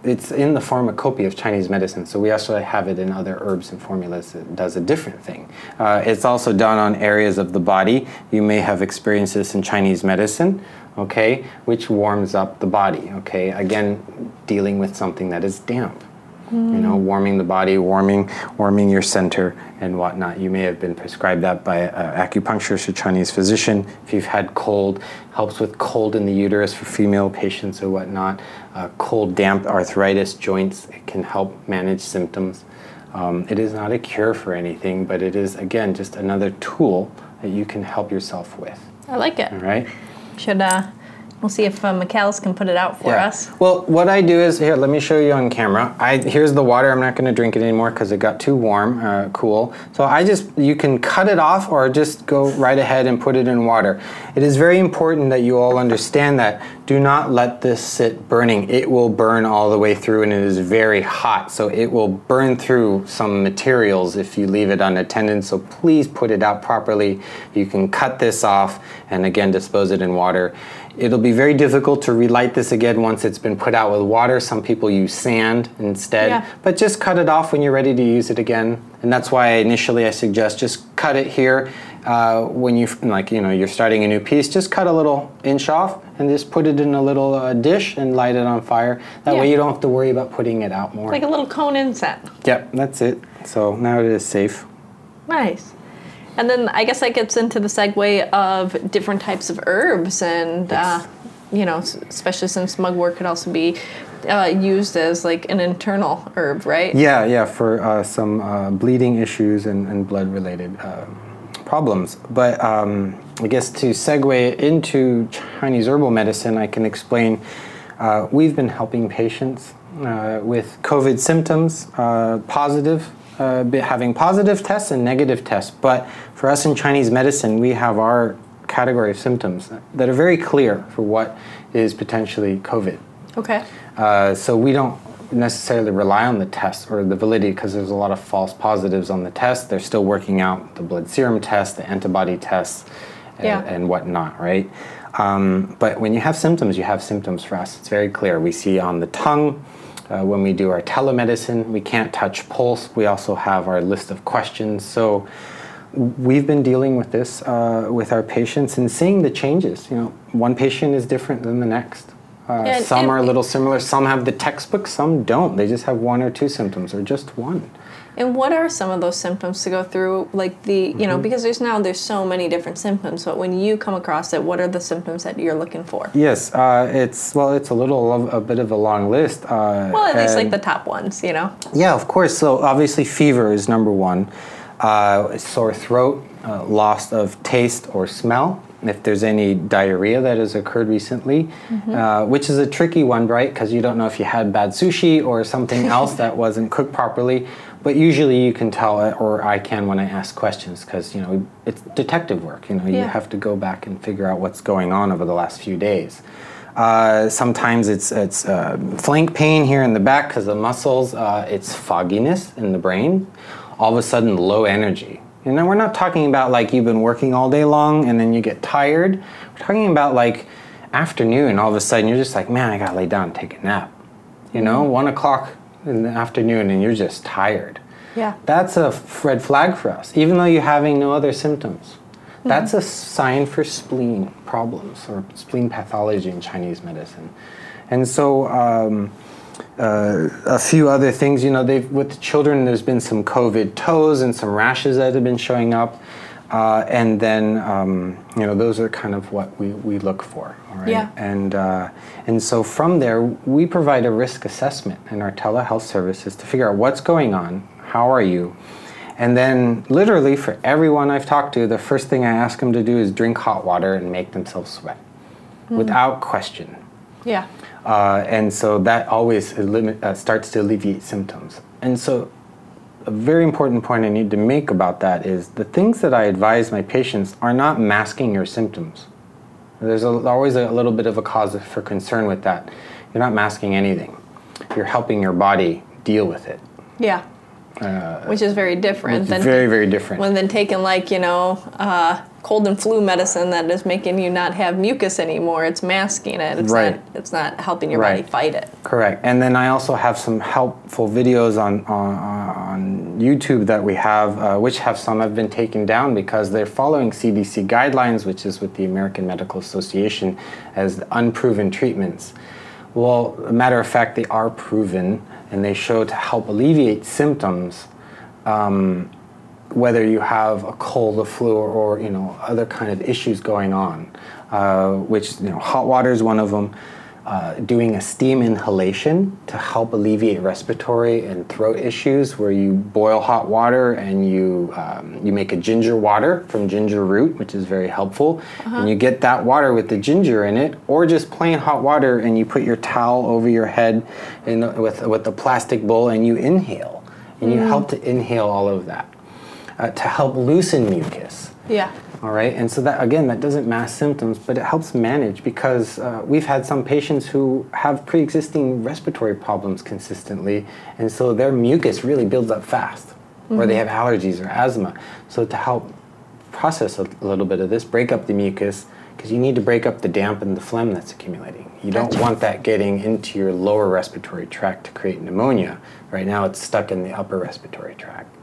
it's in the pharmacopoeia of Chinese medicine, so we actually have it in other herbs and formulas It does a different thing. Uh, it's also done on areas of the body. You may have experienced this in Chinese medicine, okay, which warms up the body, okay, again, dealing with something that is damp. Mm. You know, warming the body, warming, warming your center and whatnot. You may have been prescribed that by an acupuncturist or Chinese physician. If you've had cold, helps with cold in the uterus for female patients or whatnot. Uh, cold, damp arthritis, joints, it can help manage symptoms. Um, it is not a cure for anything, but it is, again, just another tool that you can help yourself with. I like it. All right? Should uh, We'll see if uh, can put it out for yeah. us. Well, what I do is here. Let me show you on camera. I here's the water. I'm not going to drink it anymore because it got too warm, uh, cool. So I just you can cut it off or just go right ahead and put it in water. It is very important that you all understand that do not let this sit burning. It will burn all the way through and it is very hot. So it will burn through some materials if you leave it unattended. So please put it out properly. You can cut this off and again dispose it in water. It'll be very difficult to relight this again once it's been put out with water. Some people use sand instead, Yeah. but just cut it off when you're ready to use it again. And that's why initially I suggest just cut it here uh, when you like you know you're starting a new piece. Just cut a little inch off and just put it in a little uh, dish and light it on fire. That Yeah. way you don't have to worry about putting it out more. Like a little cone inset. yep, that's it. So now it is safe. Nice. And then I guess that gets into the segue of different types of herbs, and uh, you know, especially since mugwort could also be uh, used as like an internal herb, right? Yeah, yeah, for uh, some uh, bleeding issues and, and blood related uh, problems. But um, I guess to segue into Chinese herbal medicine, I can explain uh, we've been helping patients uh, with COVID symptoms, uh, positive, uh, having positive tests and negative tests. But for us in Chinese medicine, we have our category of symptoms that are very clear for what is potentially COVID. Okay. Uh, so we don't necessarily rely on the test or the validity because there's a lot of false positives on the test. They're still working out the blood serum test, the antibody tests, and, Yeah. and whatnot, right? Um, but when you have symptoms, you have symptoms for us. It's very clear. We see on the tongue. Uh, when we do our telemedicine, we can't touch pulse. We also have our list of questions. So we've been dealing with this uh, with our patients and seeing the changes. You know, one patient is different than the next. Uh, And- some and- are a little similar. Some have the textbook. Some don't. They just have one or two symptoms, or just one. And what are some of those symptoms to go through? Like the, you Mm-hmm. know, because there's now there's so many different symptoms. But when you come across it, what are the symptoms that you're looking for? Yes, uh, it's well, it's a little of a bit of a long list. Uh, Well, at least like the top ones, you know. Yeah, of course. So obviously, fever is number one. Uh, sore throat, uh, loss of taste or smell. If there's any diarrhea that has occurred recently, uh, which is a tricky one, right? Because you don't know if you had bad sushi or something (laughs) else that wasn't cooked properly. But usually you can tell, or I can when I ask questions, because you know it's detective work. You know, you have to go back and figure out what's going on over the last few days. Uh, sometimes it's it's uh, flank pain here in the back because the muscles. Uh, it's fogginess in the brain. All of a sudden, low energy. And then we're not talking about like you've been working all day long and then you get tired. We're talking about like afternoon. All of a sudden, you're just like, man, I gotta lay down and take a nap. You know, one o'clock in the afternoon, and you're just tired. Yeah. That's a red flag for us, even though you're having no other symptoms. That's a sign for spleen problems or spleen pathology in Chinese medicine. And so, um, uh, a few other things, you know, they've, with the children, there's been some COVID toes and some rashes that have been showing up. Uh, and then, um, you know, those are kind of what we, we look for. All right? Yeah. And, uh, and so from there, we provide a risk assessment in our telehealth services to figure out what's going on, how are you, and then literally for everyone I've talked to, the first thing I ask them to do is drink hot water and make themselves sweat without question. Yeah. Uh, and so that always uh, starts to alleviate symptoms. And so, a very important point I need to make about that is the things that I advise my patients are not masking your symptoms. There's a, always a little bit of a cause for concern with that. You're not masking anything, you're helping your body deal with it. Yeah. Which is very different than very, very different. when then taking like you know uh, cold and flu medicine that is making you not have mucus anymore. It's masking it. It's Right. not. It's not helping your Right. body fight it. Correct. And then I also have some helpful videos on, on, on YouTube that we have, uh, which have some have been taken down because they're following CDC guidelines, which is with the American Medical Association, as unproven treatments. Well, a matter of fact, they are proven and they show to help alleviate symptoms um, whether you have a cold, a flu, or, or you know other kind of issues going on, uh, which you know hot water is one of them. Uh, doing a steam inhalation to help alleviate respiratory and throat issues, where you boil hot water and you um, you make a ginger water from ginger root, which is very helpful, and you get that water with the ginger in it, or just plain hot water and you put your towel over your head in, with with a plastic bowl and you inhale, and you help to inhale all of that. Uh, to help loosen mucus. Yeah. All right, and so that again, that doesn't mask symptoms, but it helps manage because uh, we've had some patients who have pre-existing respiratory problems consistently, and so their mucus really builds up fast, or they have allergies or asthma. So to help process a little bit of this, break up the mucus, because you need to break up the damp and the phlegm that's accumulating. You don't Gotcha. want that getting into your lower respiratory tract to create pneumonia. Right now, it's stuck in the upper respiratory tract.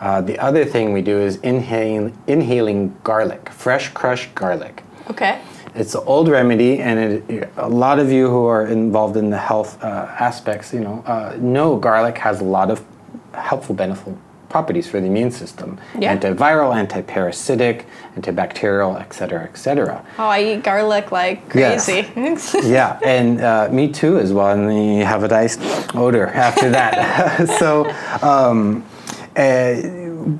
Uh, the other thing we do is inhaling, inhaling garlic, fresh crushed garlic. Okay. It's an old remedy, and it, a lot of you who are involved in the health uh, aspects, you know, uh, know garlic has a lot of helpful beneficial properties for the immune system. Yeah. Antiviral, antiparasitic, antibacterial, et cetera, et cetera. Oh, I eat garlic like crazy. Yes. (laughs) yeah, and uh, me too as well. And then you have a nice odor after that. (laughs) so, um, uh,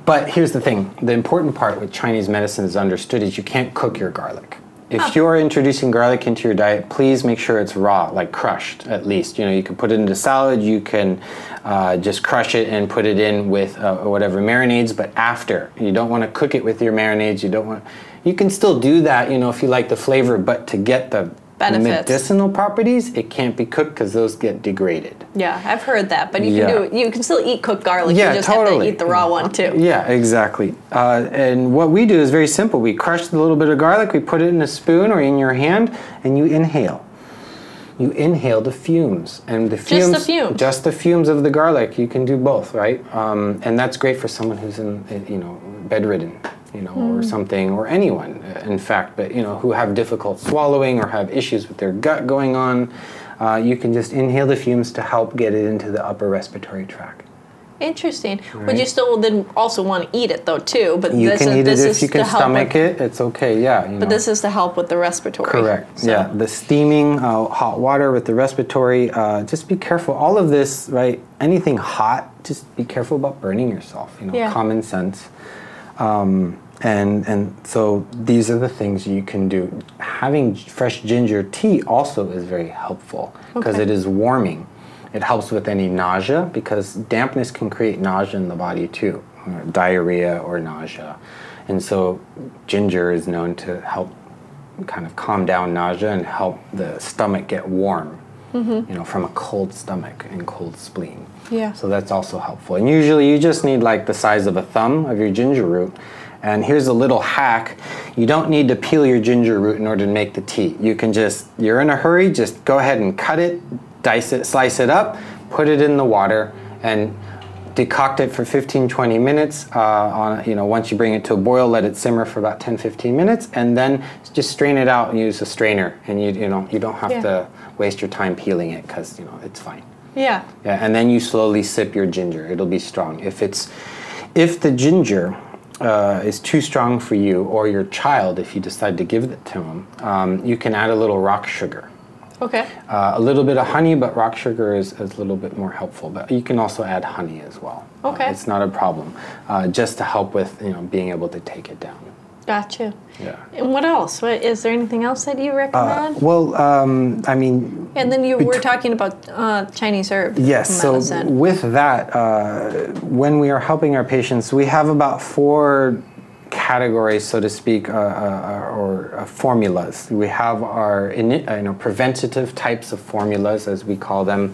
but here's the thing: the important part with Chinese medicine is understood is you can't cook your garlic. If you're introducing garlic into your diet, please make sure it's raw, like crushed at least. You know, you can put it into salad, you can uh, just crush it and put it in with uh, whatever marinades, but after. You don't want to cook it with your marinades. You don't want. You can still do that, you know, if you like the flavor, but to get the Benefits. medicinal properties, it can't be cooked because those get degraded. yeah, I've heard that, but you Yeah. can do you can still eat cooked garlic. Yeah, you just have totally. to eat the raw one too. Yeah, exactly. Uh, and what we do is very simple. We crush a little bit of garlic, we put it in a spoon or in your hand, and you inhale. You inhale the fumes, and the fumes, just the fumes, just the fumes of the garlic. You can do both, right? Um, and that's great for someone who's in, you know, bedridden, you know, or something, or anyone, in fact, but you know, who have difficult swallowing or have issues with their gut going on. Uh, you can just inhale the fumes to help get it into the upper respiratory tract. Interesting. Would you still then also want to eat it though too? But You this can is eat this it if you can stomach with, it. It's okay. Yeah. You But know. this is to help with the respiratory. Correct. So- Yeah, the steaming, uh, hot water with the respiratory. Uh, just be careful. All of this, right? Anything hot, just be careful about burning yourself. You know, Yeah. common sense. Um, and and so these are the things you can do. Having fresh ginger tea also is very helpful because Okay. it is warming. It helps with any nausea because dampness can create nausea in the body too, or diarrhea or nausea. And so ginger is known to help kind of calm down nausea and help the stomach get warm. Mm-hmm. You know, from a cold stomach and cold spleen. Yeah. So that's also helpful. And usually you just need like the size of a thumb of your ginger root. And here's a little hack. You don't need to peel your ginger root in order to make the tea. You can just, you're in a hurry, just go ahead and cut it, dice it, slice it up, put it in the water, and decoct it for 15 20 minutes uh, on you know once you bring it to a boil let it simmer for about 10 15 minutes and then just strain it out and use a strainer and you you know you don't have Yeah. to waste your time peeling it because you know it's fine Yeah. yeah, and then you slowly sip your ginger. It'll be strong. If it's, if the ginger uh, is too strong for you or your child, if you decide to give it to them, um, you can add a little rock sugar. Okay. Uh, a little bit of honey, but rock sugar is, is a little bit more helpful. But you can also add honey as well. Uh, Okay. it's not a problem, uh, just to help with you know being able to take it down. Gotcha. Yeah. And what else? What is there anything else that you Uh, recommend? well, um, I mean, and then you were talking about uh, Chinese herb Yes. So with that, uh, when we are helping our patients, we have about four categories, so to speak, uh, uh, or uh, formulas. We have our uh, you know, preventative types of formulas, as we call them,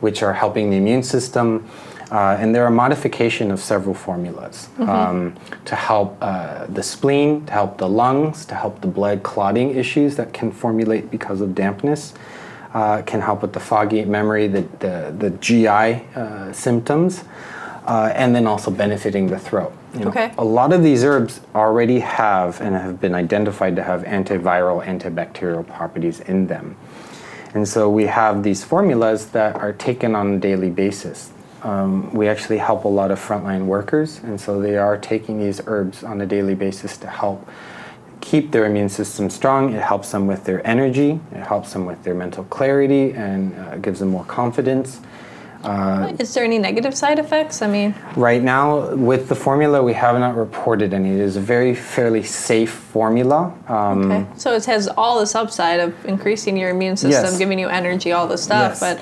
which are helping the immune system. Uh, and they're a modification of several formulas um, to help uh, the spleen, to help the lungs, to help the blood clotting issues that can formulate because of dampness uh, can help with the foggy memory, the, the, the GI uh, symptoms, uh, and then also benefiting the throat. You know, Okay. A lot of these herbs already have and have been identified to have antiviral, antibacterial properties in them. And so we have these formulas that are taken on a daily basis. Um, we actually help a lot of frontline workers, and so they are taking these herbs on a daily basis to help keep their immune system strong. It helps them with their energy, it helps them with their mental clarity, and uh, gives them more confidence. is there any negative side effects? I mean, Right now, with the formula, we have not reported any. It is a very fairly safe formula. Um, okay. So it has all this upside of increasing your immune system, Yes. giving you energy, all this stuff, Yes. but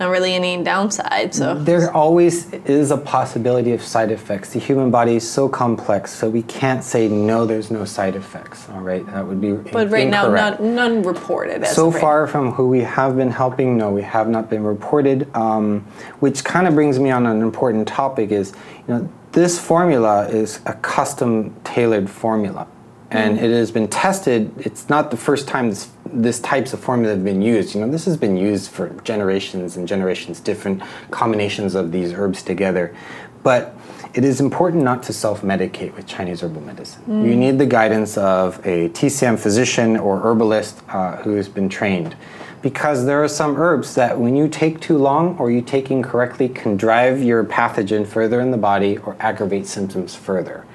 not really any downside. So There always is a possibility of side effects. The human body is so complex, so we can't say no. There's no side effects. All right, that would be. but right now, incorrect. none, reported. As So far from who we have been helping, no, we have not been reported. Um, which kind of brings me on an important topic: is you know this formula is a custom tailored formula, and Mm-hmm. it has been tested. It's not the first time this this types of formula have been used. You know, this has been used for generations and generations, different combinations of these herbs together, but. It is important not to self-medicate with Chinese herbal medicine. You need the guidance of a TCM physician or herbalist uh, who has been trained because there are some herbs that when you take too long or you take incorrectly can drive your pathogen further in the body or aggravate symptoms further.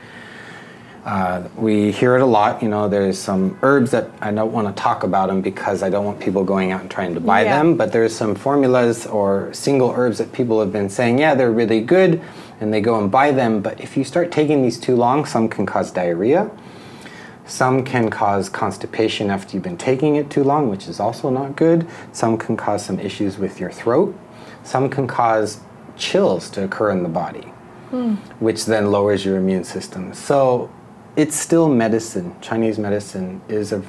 Uh, we hear it a lot, you know, there's some herbs that I don't want to talk about them because I don't want people going out and trying to buy Yeah. them, but there's some formulas or single herbs that people have been saying, yeah, they're really good, and they go and buy them, but if you start taking these too long, some can cause diarrhea. Some can cause constipation after you've been taking it too long, which is also not good. Some can cause some issues with your throat. Some can cause chills to occur in the body, which then lowers your immune system. So it's still medicine. Chinese medicine is a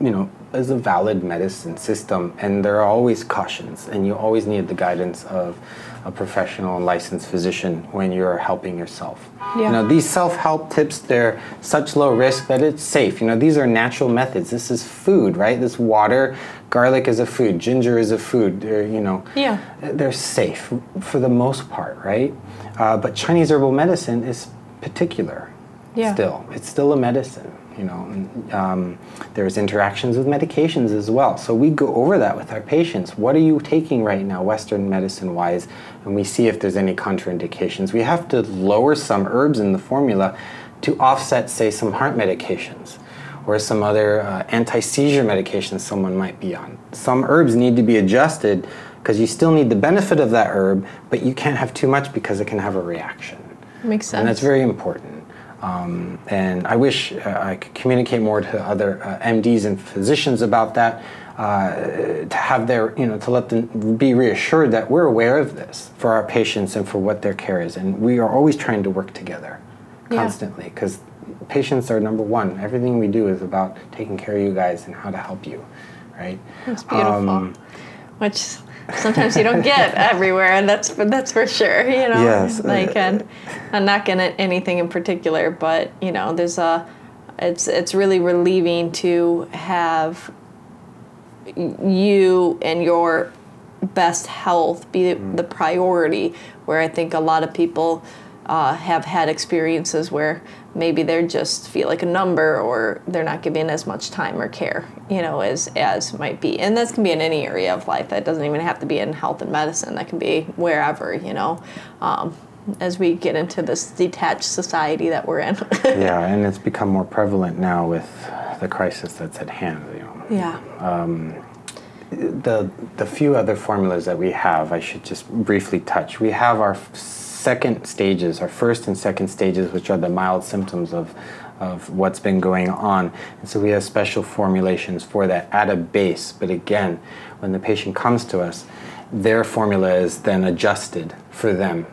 you know is a valid medicine system and there are always cautions and you always need the guidance of a professional and licensed physician when you're helping yourself. Yeah. You know, these self-help tips they're such low risk that it's safe you know these are natural methods this is food right this water garlic is a food ginger is a food they're, you know Yeah. they're safe for the most part right uh, but chinese herbal medicine is particular Yeah. still. It's still a medicine you know um, there's interactions with medications as well. So we go over that with our patients. What are you taking right now western medicine wise and we see if there's any contraindications. We have to lower some herbs in the formula to offset say some heart medications or some other uh, anti-seizure medications someone might be on. Some herbs need to be adjusted because you still need the benefit of that herb but you can't have too much because it can have a reaction. Makes sense. and that's very important. Um, and I wish uh, I could communicate more to other uh, MDs and physicians about that, uh, to have their, you know, to let them be reassured that we're aware of this for our patients and for what their care is. And we are always trying to work together constantly because patients are number one. Everything we do is about taking care of you guys and how to help you, right? That's beautiful. Um, Which sometimes you don't get (laughs) everywhere, and that's that's for sure. You know, Yes, Like, uh, and I'm not gonna anything in particular, but you know, there's a. It's it's really relieving to have you and your best health be the priority. Where I think a lot of people uh, have had experiences where maybe they just feel like a number or they're not given as much time or care, you know, as as might be. And this can be in any area of life. That doesn't even have to be in health and medicine. That can be wherever, you know. Um, as we get into this detached society that we're in. (laughs) yeah, and it's become more prevalent now with the crisis that's at hand. You know, yeah. the the few other formulas that we have, I should just briefly touch. We have our second stages, our first and second stages, which are the mild symptoms of of what's been going on, and so we have special formulations for that at a base. But again, when the patient comes to us, their formula is then adjusted for them.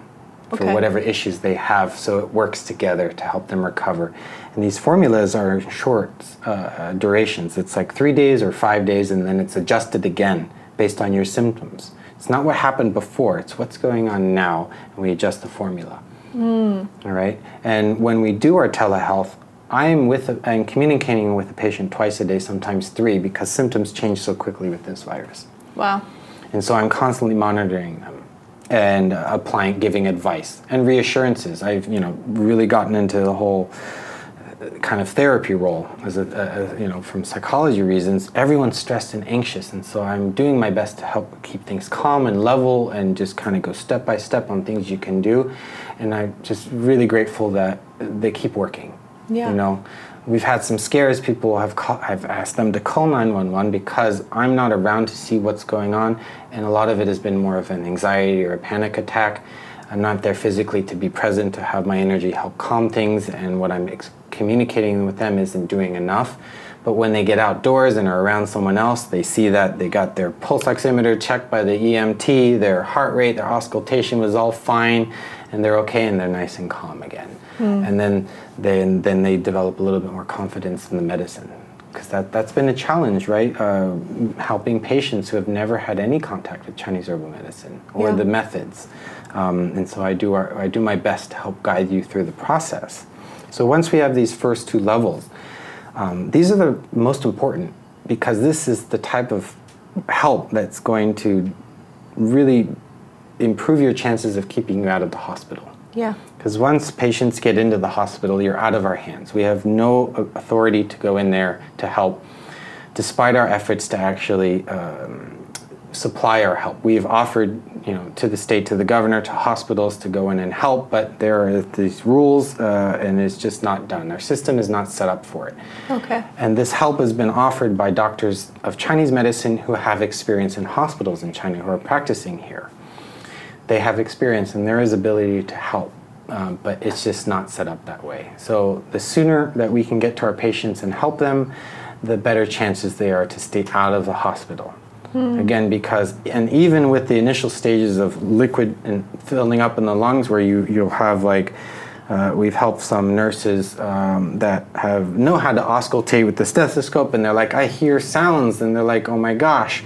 For Okay. whatever issues they have, so it works together to help them recover. And these formulas are short uh, durations. It's like three days or five days, and then it's adjusted again based on your symptoms. It's not what happened before, it's what's going on now, and we adjust the formula. All right? And when we do our telehealth, I'm with a, I'm communicating with the patient twice a day, sometimes three, because symptoms change so quickly with this virus. Wow. And so I'm constantly monitoring them and uh, applying, giving advice and reassurances. I've, you know, really gotten into the whole kind of therapy role as a, a, you know, from psychology reasons. Everyone's stressed and anxious, and so I'm doing my best to help keep things calm and level and just kind of go step by step on things you can do. And I'm just really grateful that they keep working. Yeah. You know, we've had some scares. People have call, I've asked them to call 911 because I'm not around to see what's going on, and a lot of it has been more of an anxiety or a panic attack. I'm not there physically to be present to have my energy help calm things, and what I'm ex- communicating with them isn't doing enough. But when they get outdoors and are around someone else, they see that they got their pulse oximeter checked by the EMT, their heart rate, their auscultation was all fine, and they're okay and they're nice and calm again. And then, then, then they develop a little bit more confidence in the medicine. Because that, that's been a challenge, right? Uh, helping patients who have never had any contact with Chinese herbal medicine or Yeah. the methods. Um, and so I do, our, I do my best to help guide you through the process. So once we have these first two levels, um, these are the most important because this is the type of help that's going to really improve your chances of keeping you out of the hospital. Yeah. Because once patients get into the hospital, you're out of our hands. We have no authority to go in there to help, despite our efforts to actually um, supply our help. We've offered, you know, to the state, to the governor, to hospitals to go in and help, but there are these rules, uh, and it's just not done. Our system is not set up for it. Okay. And this help has been offered by doctors of Chinese medicine who have experience in hospitals in China who are practicing here. They have experience and there is ability to help, um, but it's just not set up that way. So the sooner that we can get to our patients and help them, the better chances they are to stay out of the hospital. Again, because and even with the initial stages of liquid and filling up in the lungs, where you you'll have like uh, we've helped some nurses um, that have know how to auscultate with the stethoscope, and they're like, I hear sounds, and they're like, oh my gosh,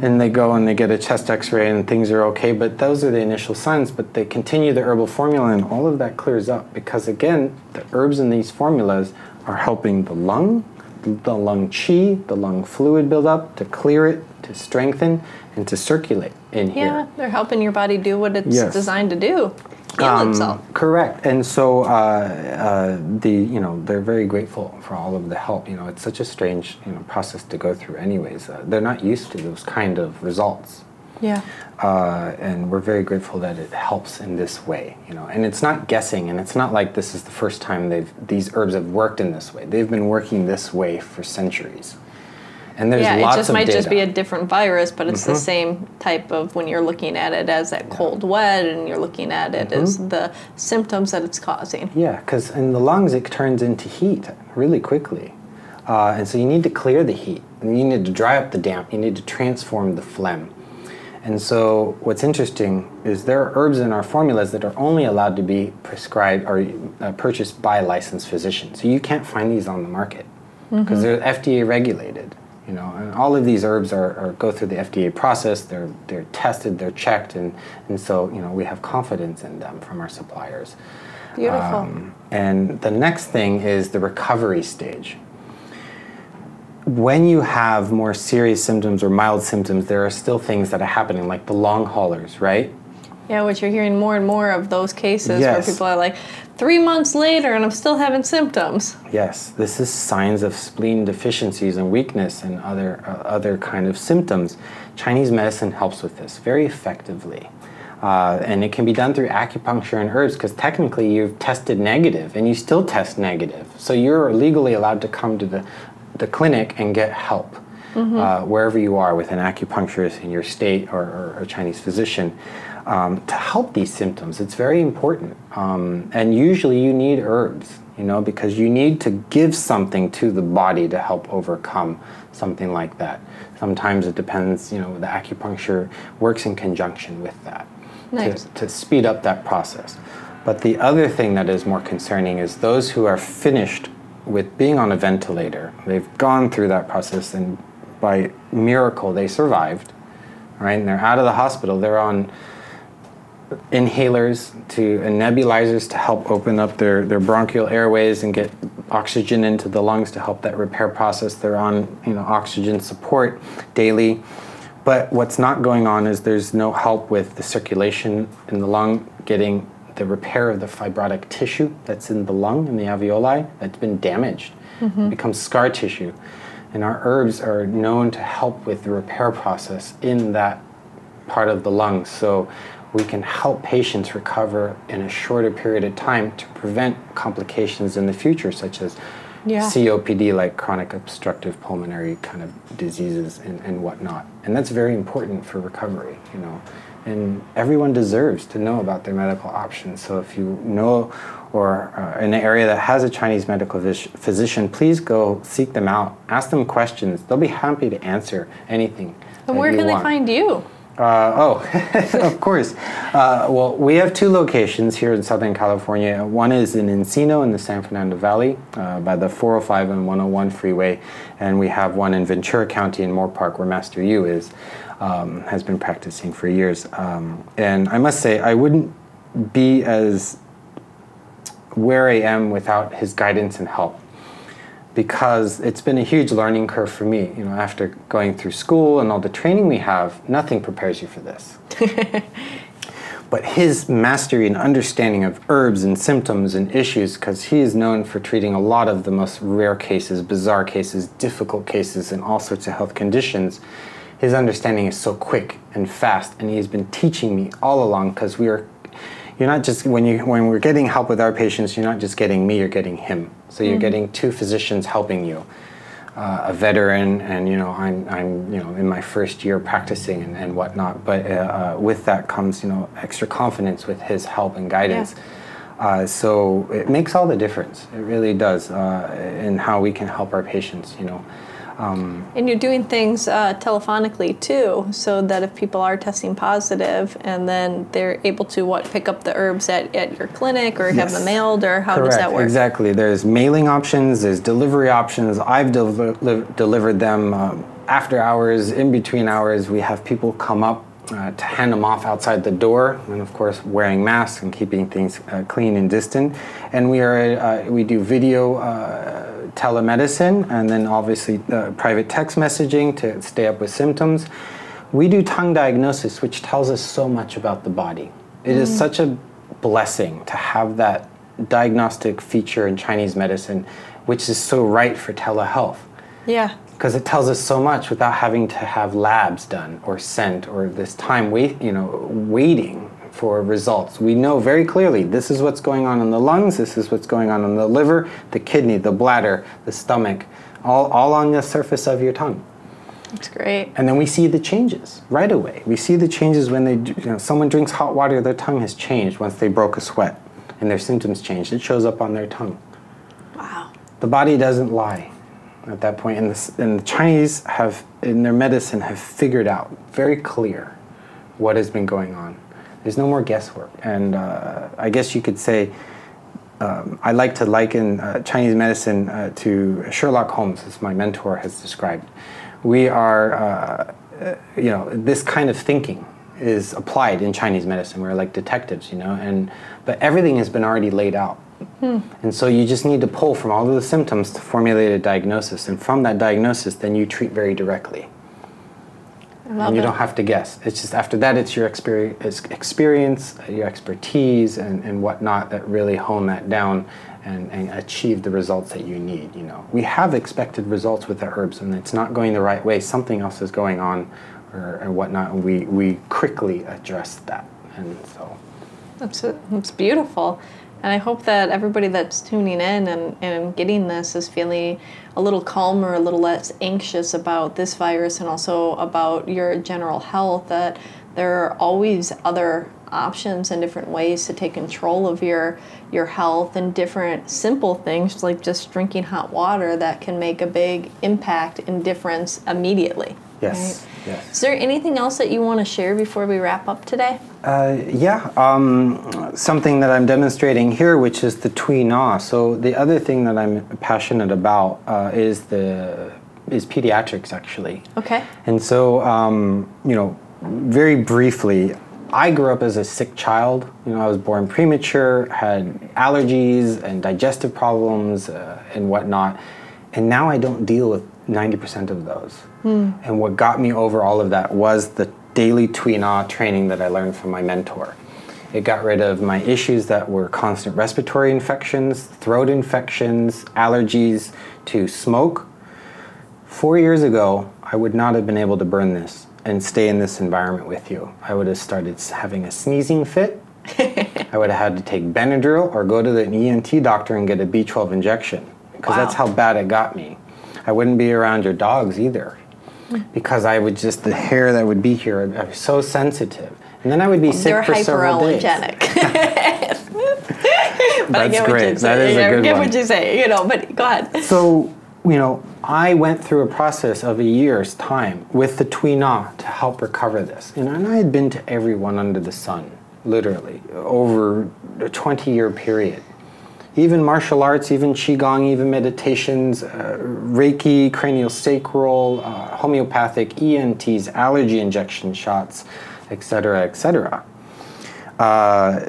and they go and they get a chest X-ray, and things are okay. But those are the initial signs. But they continue the herbal formula, and all of that clears up because again, the herbs in these formulas are helping the lung, the lung qi, the lung fluid build up to clear it, to strengthen, and to circulate in here. Yeah, they're helping your body do what it's Yes. designed to do. Um. Correct, and so uh, uh, the you know they're very grateful for all of the help. You know, it's such a strange you know process to go through. Anyways, uh, they're not used to those kind of results, Yeah. uh, and we're very grateful that it helps in this way. You know, and it's not guessing, and it's not like this is the first time they've these herbs have worked in this way. They've been working this way for centuries, and there's yeah, it just of might just be a different virus, but it's the Mhm. same type of when you're looking at it as that cold wet and you're looking at it as Mm-hmm. the symptoms that it's causing. Yeah, because in the lungs it turns into heat really quickly. Uh, and so you need to clear the heat. And you need to dry up the damp. You need to transform the phlegm. And so what's interesting is there are herbs in our formulas that are only allowed to be prescribed or uh, purchased by licensed physicians. So you can't find these on the market because they're FDA regulated. You know, and all of these herbs are, are go through the FDA process. They're they're tested, they're checked, and and so you know we have confidence in them from our suppliers. Beautiful. Um, and the next thing is the recovery stage. When you have more serious symptoms or mild symptoms, there are still things that are happening, like the long haulers, right? yeah, which you're hearing more and more of those cases Yes. where people are like, three months later and I'm still having symptoms. Yes, this is signs of spleen deficiencies and weakness and other uh, other kind of symptoms. Chinese medicine helps with this very effectively. Uh, and it can be done through acupuncture and herbs because technically you've tested negative and you still test negative. So you're legally allowed to come to the, the clinic and get help uh, wherever you are with an acupuncturist in your state or, or a Chinese physician um, to help these symptoms. It's very important. Um, and usually you need herbs, you know, because you need to give something to the body to help overcome something like that. Sometimes it depends, you know, the acupuncture works in conjunction with that Nice. to, to speed up that process. But the other thing that is more concerning is those who are finished with being on a ventilator. They've gone through that process and by miracle they survived, right? And they're out of the hospital. They're on inhalers to and nebulizers to help open up their, their bronchial airways and get oxygen into the lungs to help that repair process. They're on you know oxygen support daily. But what's not going on is there's no help with the circulation in the lung getting the repair of the fibrotic tissue that's in the lung in the alveoli that's been damaged. Mm-hmm. It becomes scar tissue. And our herbs are known to help with the repair process in that part of the lung. So we can help patients recover in a shorter period of time to prevent complications in the future, such as Yeah. COPD, like chronic obstructive pulmonary kind of diseases and, and whatnot. And that's very important for recovery, you know. And everyone deserves to know about their medical options. So if you know or uh, in an area that has a Chinese medical physician, please go seek them out. Ask them questions. They'll be happy to answer anything. And where can they find you? Uh, oh, (laughs) of course. Uh, well, we have two locations here in Southern California. One is in Encino in the San Fernando Valley uh, by the 405 and 101 freeway, and we have one in Ventura County in Moorpark where Master Yu is, um, has been practicing for years. Um, and I must say, I wouldn't be as where I am without his guidance and help because it's been a huge learning curve for me. You know, after going through school and all the training we have, nothing prepares you for this. (laughs) but his mastery and understanding of herbs and symptoms and issues, because he is known for treating a lot of the most rare cases, bizarre cases, difficult cases, and all sorts of health conditions. His understanding is so quick and fast, and he's been teaching me all along because we are you're not just when you when we're getting help with our patients you're not just getting me you're getting him. So you're getting two physicians helping you uh, a veteran and you know I'm, I'm you know in my first year practicing and, and whatnot. But uh, uh, with that comes you know extra confidence with his help and guidance. Uh, so it makes all the difference. It really does uh, in how we can help our patients you know And you're doing things uh, telephonically too, so that if people are testing positive and then they're able to what pick up the herbs at, at your clinic or have them mailed or how Correct, does that work? Exactly. There's mailing options, there's delivery options. I've li- delivered them um, after hours, in between hours. We have people come up uh, to hand them off outside the door, and of course, wearing masks and keeping things uh, clean and distant. And we are uh, we do video. Telemedicine and then obviously uh, private text messaging to stay up with symptoms. We do tongue diagnosis which tells us so much about the body. It is such a blessing to have that diagnostic feature in chinese medicine which is so right for telehealth. Yeah. because it tells us so much without having to have labs done or sent or this time wait you know waiting for results. We know very clearly this is what's going on in the lungs this is what's going on in the liver the kidney the bladder the stomach all, all on the surface of your tongue. That's great. and then we see the changes right away. We see the changes when they you know someone drinks hot water their tongue has changed once they broke a sweat and their symptoms changed. It shows up on their tongue. Wow. the body doesn't lie at that point and the, and the chinese have in their medicine have figured out very clear what has been going on there's no more guesswork. And uh, i guess you could say um, i like to liken uh, chinese medicine uh, to sherlock holmes as my mentor has described. We are uh, uh, you know this kind of thinking is applied in chinese medicine. We're like detectives you know and but everything has been already laid out. And so you just need to pull from all of the symptoms to formulate a diagnosis. And from that diagnosis, then you treat very directly. And you it. don't have to guess. It's just after that, it's your experience, experience your expertise, and, and whatnot that really hone that down and, and achieve the results that you need. You know, we have expected results with the herbs, and it's not going the right way. Something else is going on, or, or whatnot. And we we quickly address that, and so. That's, that's beautiful. And I hope that everybody that's tuning in and, and getting this is feeling a little calmer, a little less anxious about this virus and also about your general health. That there are always other options and different ways to take control of your your health and different simple things like just drinking hot water that can make a big impact and difference immediately. Yes. right? Yes. Is there anything else that you want to share before we wrap up today? Uh, yeah, um, something that I'm demonstrating here, which is the Tui Na. So the other thing that I'm passionate about uh, is the is pediatrics actually. Okay. And so, um, you know, very briefly, I grew up as a sick child. You know, I was born premature, had allergies and digestive problems uh, and whatnot. And now I don't deal with 90% of those. Hmm. And what got me over all of that was the daily Tuina training that I learned from my mentor. It got rid of my issues that were constant respiratory infections, throat infections, allergies to smoke, Four years ago, I would not have been able to burn this and stay in this environment with you. I would have started having a sneezing fit. (laughs) I would have had to take Benadryl or go to the ENT doctor and get a B12 injection because that's how bad it got me. I wouldn't be around your dogs either because I would just, the hair that would be here, I was so sensitive. and then I would be sick They're for several days. hyperallergenic. (laughs) (laughs) but I That's great. That is a I get one. what you say, you know, but go ahead. So, you know, I went through a process of a year's time with the Tui Na to help recover this. You know, and I had been to everyone under the sun, literally, over a 20 year period. Even martial arts, even Qigong, even meditations, uh, Reiki, cranial sacral, uh, homeopathic, ENTs, allergy injection shots, etc., etc uh,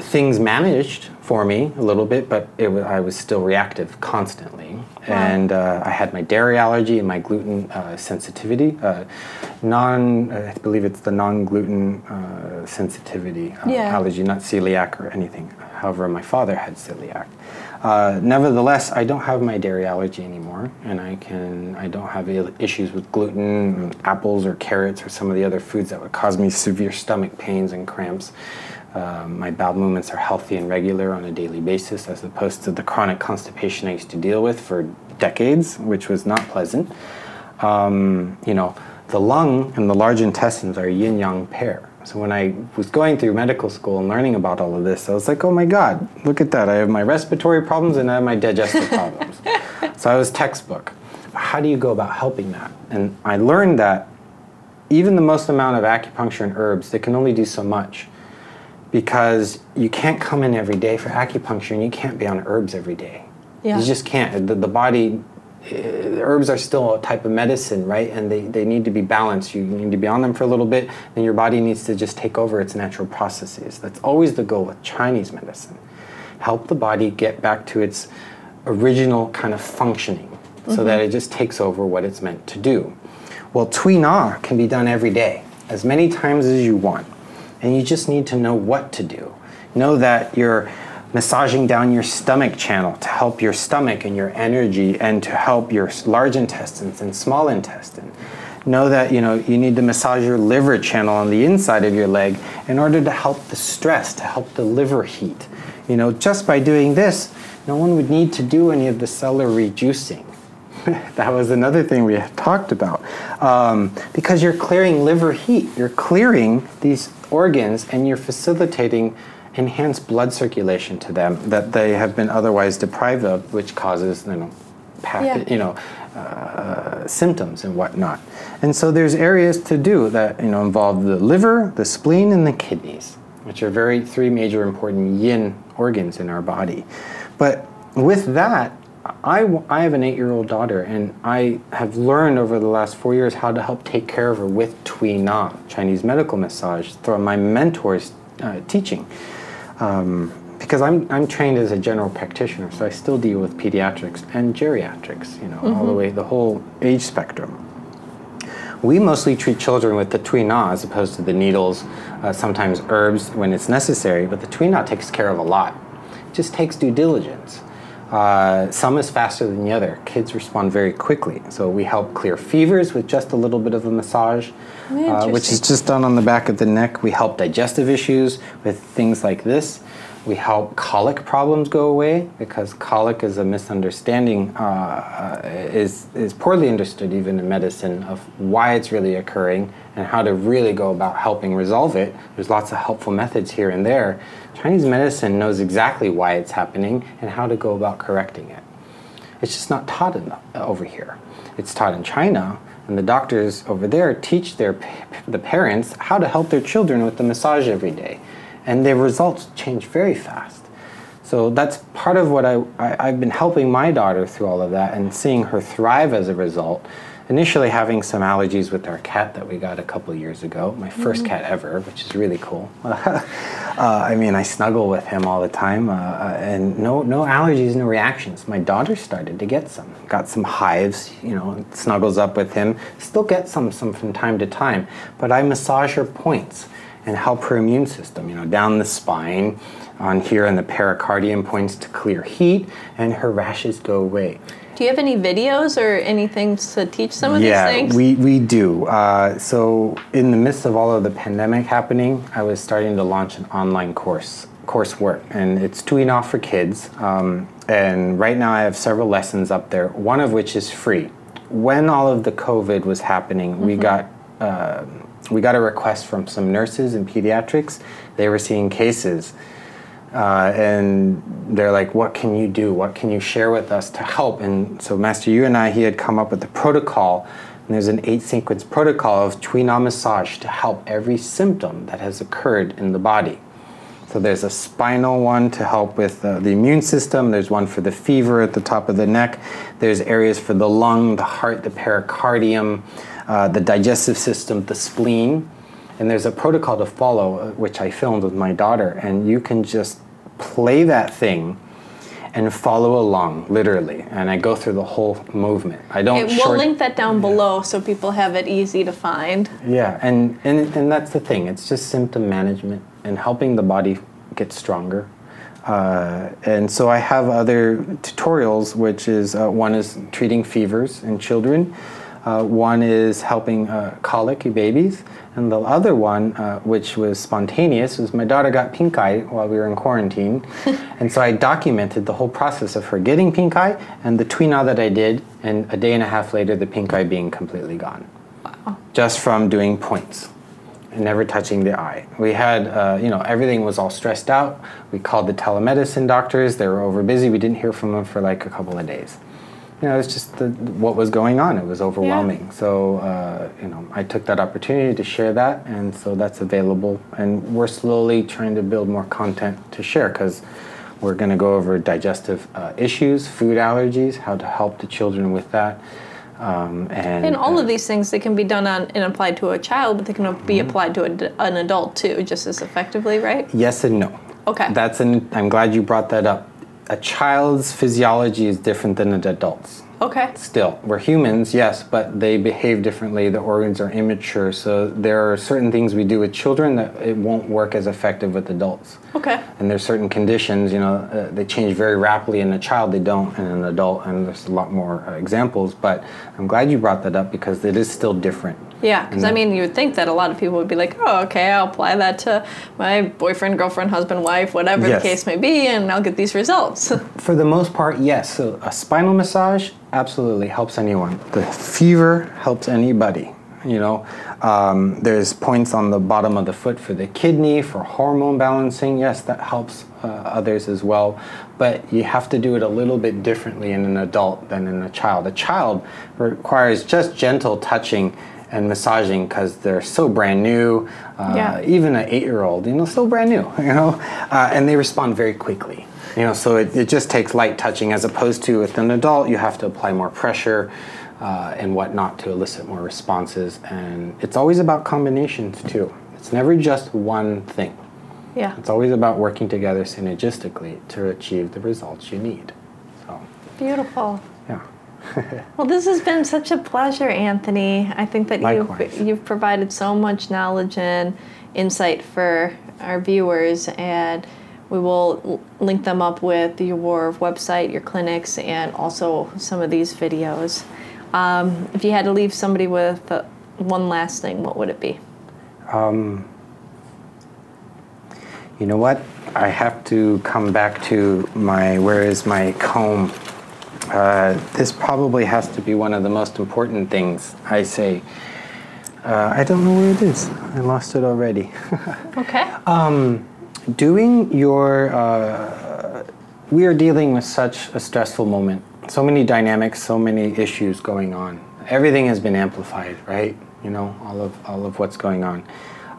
things managed for me a little bit, but it wa I was still reactive constantly. And uh, I had my dairy allergy and my gluten uh, sensitivity. Uh, non, I believe it's the non-gluten uh, sensitivity uh, Yeah. allergy, not celiac or anything. However, my father had celiac. Uh, nevertheless, I don't have my dairy allergy anymore, and I can I don't have issues with gluten, apples, or carrots, or some of the other foods that would cause me severe stomach pains and cramps. Um, my bowel movements are healthy and regular on a daily basis, as opposed to the chronic constipation I used to deal with for decades, which was not pleasant. Um, you know, the lung and the large intestines are a yin yang pair. So when I was going through medical school and learning about all of this, I was like, oh my God, look at that. I have my respiratory problems and I have my digestive (laughs) problems. So I was textbook. How do you go about helping that? And I learned that even the most amount of acupuncture and herbs, they can only do so much because you can't come in every day for acupuncture and you can't be on herbs every day. Yeah. You just can't. The, the body, uh, herbs are still a type of medicine, right? And they, they need to be balanced. You need to be on them for a little bit, and your body needs to just take over its natural processes. That's always the goal with Chinese medicine. Help the body get back to its original kind of functioning so that it just takes over what it's meant to do. Well, Tui Na can be done every day, as many times as you want. And you just need to know what to do. Know that you're massaging down your stomach channel to help your stomach and your energy and to help your large intestines and small intestine. Know that you know you need to massage your liver channel on the inside of your leg in order to help the stress, to help the liver heat. You know, just by doing this, no one would need to do any of the cellular rejuicing. (laughs) that was another thing we talked about. Um, because you're clearing liver heat, you're clearing these organs and you're facilitating enhanced blood circulation to them that they have been otherwise deprived of, which causes, you know, path, Yeah. you know, uh, symptoms and whatnot. And so there's areas to do that, you know, involve the liver, the spleen, and the kidneys, which are very three major important yin organs in our body. But with that, I, I have an eight year old daughter, and I have learned over the last four years how to help take care of her with Tui Na, Chinese medical massage, through my mentor's uh, teaching. Um, because I'm, I'm trained as a general practitioner, so I still deal with pediatrics and geriatrics, you know, all the way, the whole age spectrum. We mostly treat children with the Tui Na as opposed to the needles, uh, sometimes herbs when it's necessary, but the Tui Na takes care of a lot. It just takes due diligence. Uh, some is faster than the other. Kids respond very quickly. So we help clear fevers with just a little bit of a massage, uh, which is just done on the back of the neck. We help digestive issues with things like this. We help colic problems go away because colic is a misunderstanding, uh, uh, is, is poorly understood even in medicine of why it's really occurring and how to really go about helping resolve it. There's lots of helpful methods here and there. Chinese medicine knows exactly why it's happening and how to go about correcting it. It's just not taught the, uh, over here. It's taught in China, and the doctors over there teach their the parents how to help their children with the massage every day, and their results change very fast. So that's part of what I, I I've been helping my daughter through all of that and seeing her thrive as a result. Initially, having some allergies with our cat that we got a couple years ago, my 1st cat ever, which is really cool. (laughs) uh, I mean, I snuggle with him all the time, uh, uh, and no, no allergies, no reactions. My daughter started to get some, got some hives, you know, snuggles up with him. Still get some, some from time to time, but I massage her points and help her immune system, you know, down the spine, on here in the pericardium points to clear heat, and her rashes go away. Do you have any videos or anything to teach some of yeah, these things? Yeah, we, we do. Uh, so in the midst of all of the pandemic happening, I was starting to launch an online course coursework, and it's Tui Na for kids. Um, and right now I have several lessons up there, one of which is free. When all of the COVID was happening, we got uh, we got a request from some nurses in pediatrics. They were seeing cases. Uh, and they're like, what can you do? What can you share with us to help? And so, Master Yu and I, he had come up with a protocol. And there's an eight sequence protocol of Tui Na massage to help every symptom that has occurred in the body. So there's a spinal one to help with uh, the immune system. There's one for the fever at the top of the neck. There's areas for the lung, the heart, the pericardium, uh, the digestive system, the spleen. And there's a protocol to follow, uh, which I filmed with my daughter. And you can just play that thing and follow along, literally. And I go through the whole movement. I don't. Okay, we'll short- link that down below so people have it easy to find. Yeah, and, and, and that's the thing. It's just symptom management and helping the body get stronger. Uh, and so I have other tutorials, which is uh, one is treating fevers in children, uh, one is helping uh, colicky babies, and the other one, uh, which was spontaneous, was my daughter got pink eye while we were in quarantine. (laughs) and so I documented the whole process of her getting pink eye and the Tui Na that I did, and a day and a half later, the pink eye being completely gone. Just from doing points and never touching the eye. We had, uh, you know, everything was all stressed out. We called the telemedicine doctors. They were over busy. We didn't hear from them for like a couple of days. You know, it's just the, what was going on. It was overwhelming. So, uh, you know, I took that opportunity to share that, and so that's available. And we're slowly trying to build more content to share because we're going to go over digestive uh, issues, food allergies, how to help the children with that. Um, and, And all uh, of these things that can be done on and applied to a child, but they can be Mm-hmm. applied to a an adult too, just as effectively, right? Yes and no. Okay. That's an. I'm glad you brought that up. A child's physiology is different than an adult's. Okay. Still, we're humans, yes, but they behave differently. The organs are immature, so there are certain things we do with children that it won't work as effective with adults. Okay. And there's certain conditions, you know, uh, they change very rapidly in a child, they don't in an adult, and there's a lot more uh, examples. But I'm glad you brought that up because it is still different. Yeah, because I mean, you would think that a lot of people would be like, "Oh, okay, I'll apply that to my boyfriend, girlfriend, husband, wife, whatever Yes. the case may be, and I'll get these results." (laughs) For the most part, yes. So a spinal massage absolutely helps anyone. The fever helps anybody. You know, um, there's points on the bottom of the foot for the kidney for hormone balancing. Yes, that helps uh, others as well. But you have to do it a little bit differently in an adult than in a child. A child requires just gentle touching and massaging because they're so brand new. Uh, Yeah. Even an eight-year-old, you know, still brand new. (laughs) You know, uh, and they respond very quickly. You know, so it, it just takes light touching as opposed to with an adult, you have to apply more pressure uh, and whatnot to elicit more responses. And it's always about combinations too. It's never just one thing. yeah. It's always about working together synergistically to achieve the results you need. So, Beautiful. (laughs) Well, this has been such a pleasure, Anthony. I think that Likewise. you've you've provided so much knowledge and insight for our viewers, and we will link them up with your website, your clinics, and also some of these videos. Um, if you had to leave somebody with uh, one last thing, what would it be? You know what? I have to come back to my where is my comb? Uh, this probably has to be one of the most important things I say. Uh, I don't know where it is. I lost it already. (laughs) Okay. Doing your, uh, we are dealing with such a stressful moment. So many dynamics, so many issues going on. Everything has been amplified, right? You know, all of all of what's going on.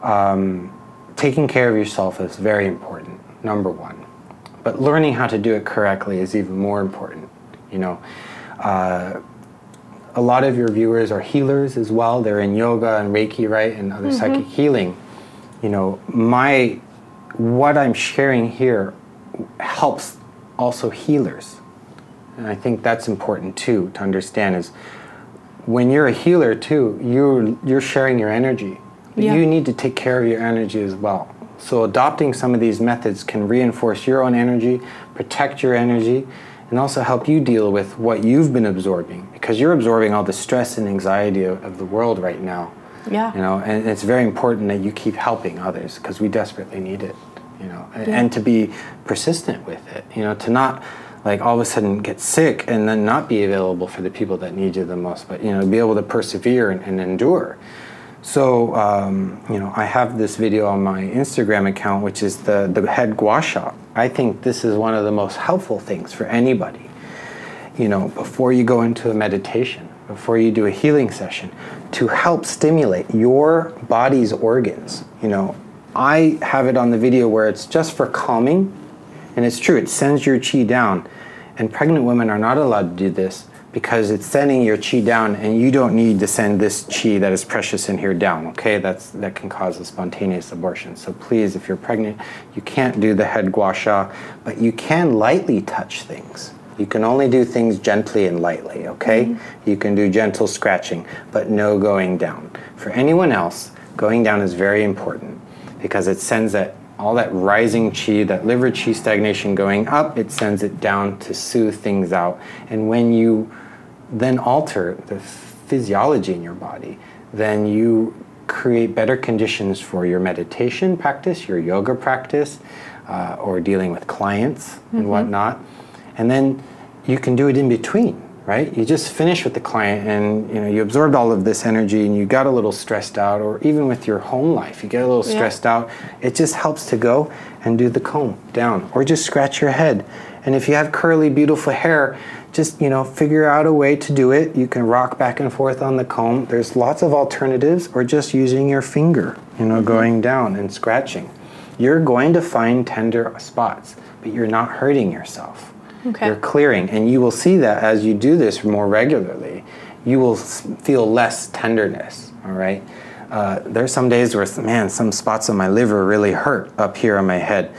Um, taking care of yourself is very important, number one. But learning how to do it correctly is even more important. You know, uh, a lot of your viewers are healers as well. They're in yoga and Reiki, right, and other psychic healing. You know, my what I'm sharing here helps also healers, and I think that's important too to understand. Is when you're a healer too, you're you're sharing your energy. Yeah. You need to take care of your energy as well. So adopting some of these methods can reinforce your own energy, protect your energy, and also help you deal with what you've been absorbing because you're absorbing all the stress and anxiety of, of the world right now. Yeah. You know, and it's very important that you keep helping others because we desperately need it. You know, and, Yeah. and to be persistent with it. You know, to not like all of a sudden get sick and then not be available for the people that need you the most, but you know, be able to persevere and, and endure. So, um, you know, I have this video on my Instagram account, which is the, the head gua sha. I think this is one of the most helpful things for anybody. You know, before you go into a meditation, before you do a healing session, to help stimulate your body's organs. You know, I have it on the video where it's just for calming, and it's true, it sends your chi down. And pregnant women are not allowed to do this because it's sending your chi down and you don't need to send this chi that is precious in here down okay? That's that can cause a spontaneous abortion. So please if you're pregnant you can't do the head gua sha but you can lightly touch things. You can only do things gently and lightly okay? Mm-hmm. you can do gentle scratching but no going down. For anyone else going down is very important because it sends that all that rising chi, that liver chi stagnation going up, it sends it down to soothe things out. And when you then alter the physiology in your body, then you create better conditions for your meditation practice, your yoga practice, uh, or dealing with clients mm-hmm. and whatnot. And then you can do it in between, right? You just finish with the client and you know you absorbed all of this energy and you got a little stressed out, or even with your home life, you get a little yeah. stressed out. It just helps to go and do the comb down, or just scratch your head. And if you have curly, beautiful hair, just you know figure out a way to do it. You can rock back and forth on the comb. There's lots of alternatives or just using your finger you know mm-hmm. going down and scratching. You're going to find tender spots but you're not hurting yourself. Okay. you're clearing and you will see that as you do this more regularly you will feel less tenderness all right? Uh, there's some days where man some spots on my liver really hurt up here on my head.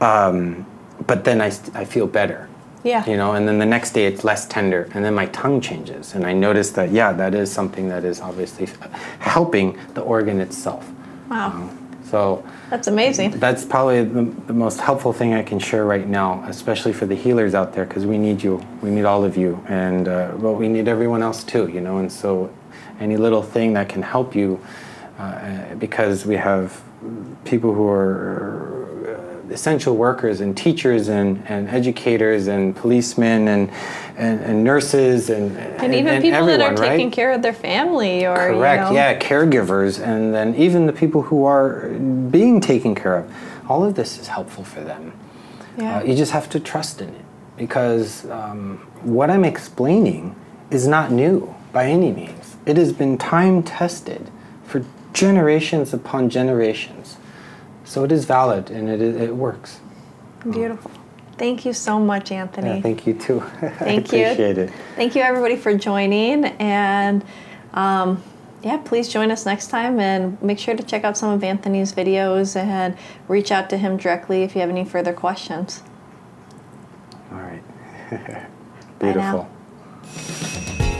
Um, but then I, I feel better yeah. You know, and then the next day it's less tender, and then my tongue changes, and I notice that yeah, that is something that is obviously helping the organ itself. Wow. Um, so that's amazing. That's probably the, the, most helpful thing I can share right now, especially for the healers out there, because we need you. We need all of you, and uh, well, we need everyone else too. You know, and so any little thing that can help you, uh, because we have people who are essential workers and teachers and, and educators and policemen and, and, and nurses and, and, even and people everyone, that are taking right? care of their family or correct you know. yeah caregivers and then even the people who are being taken care of all of this is helpful for them yeah. Uh, you just have to trust in it because um, what i'm explaining is not new by any means it has been time tested for generations upon generations so it is valid and it, it works. Beautiful. Thank you so much, Anthony. Yeah, thank you too. (laughs) Thank you. Appreciate it. Thank you, everybody, for joining. And um, yeah, please join us next time and make sure to check out some of Anthony's videos and reach out to him directly if you have any further questions. All right. (laughs) Beautiful.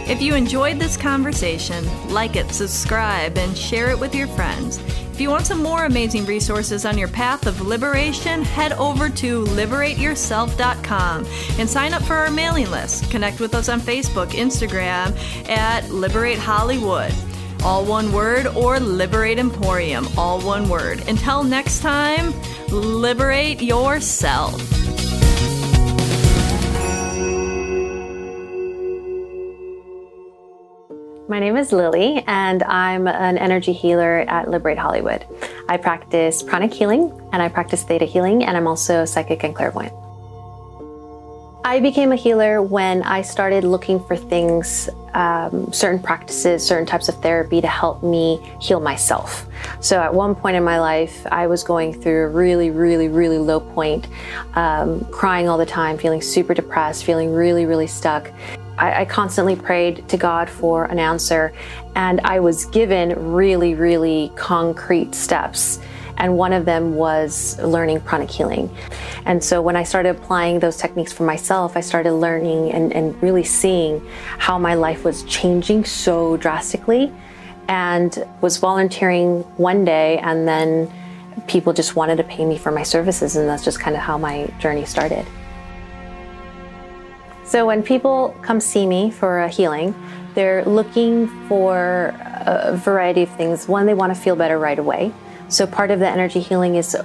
If you enjoyed this conversation, like it, subscribe, and share it with your friends. If you want some more amazing resources on your path of liberation, head over to liberateyourself.com and sign up for our mailing list. Connect with us on Facebook, Instagram at Liberate Hollywood. All one word, or Liberate Emporium, all one word. Until next time, liberate yourself. My name is Lily, and I'm an energy healer at Liberate Hollywood. I practice pranic healing and I practice theta healing, and I'm also psychic and clairvoyant. I became a healer when I started looking for things, um, certain practices, certain types of therapy to help me heal myself. So at one point in my life, I was going through a really, really, really low point, um, crying all the time, feeling super depressed, feeling really, really stuck. I, I constantly prayed to God for an answer, and I was given really, really concrete steps. And one of them was learning pranic healing. And so when I started applying those techniques for myself, I started learning and, and really seeing how my life was changing so drastically and was volunteering one day and then people just wanted to pay me for my services and that's just kind of how my journey started. So when people come see me for a healing, they're looking for a variety of things. One, they want to feel better right away. So part of the energy healing is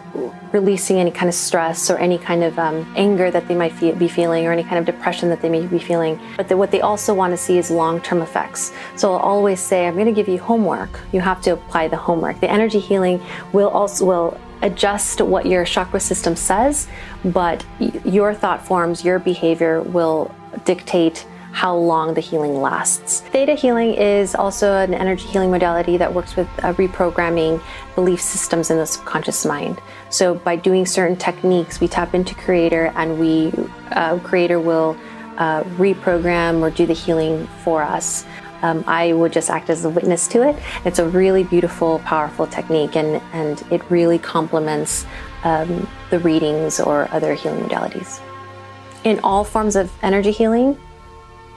releasing any kind of stress or any kind of um, anger that they might be feeling or any kind of depression that they may be feeling. But the, what they also want to see is long-term effects. So I'll always say, I'm going to give you homework. You have to apply the homework. The energy healing will also will adjust what your chakra system says, but your thought forms, your behavior will dictate how long the healing lasts. Theta healing is also an energy healing modality that works with uh, reprogramming belief systems in the subconscious mind. So by doing certain techniques, we tap into creator and we uh, creator will uh, reprogram or do the healing for us. Um, I would just act as a witness to it. It's a really beautiful, powerful technique, and, and it really complements um, the readings or other healing modalities. In all forms of energy healing,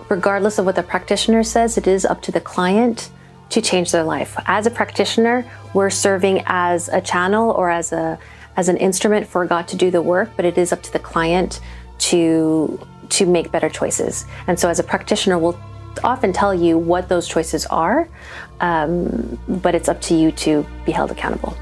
regardless of what the practitioner says, it is up to the client to change their life. As a practitioner, we're serving as a channel or as a as an instrument for God to do the work, but it is up to the client to to make better choices. And so as a practitioner, we'll often tell you what those choices are, um, but it's up to you to be held accountable.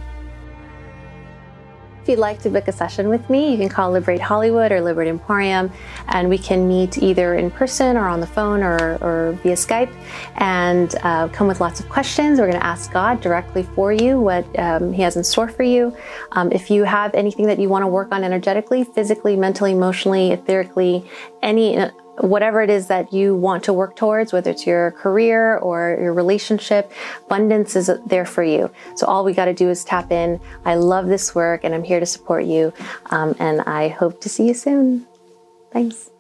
If you'd like to book a session with me, you can call Liberate Hollywood or Liberate Emporium, and we can meet either in person or on the phone or, or via Skype and uh, come with lots of questions. We're going to ask God directly for you what um, He has in store for you. Um, if you have anything that you want to work on energetically, physically, mentally, emotionally, etherically, any whatever it is that you want to work towards, whether it's your career or your relationship, abundance is there for you. So all we got to do is tap in. I love this work and I'm here to support you. Um, and I hope to see you soon. Thanks.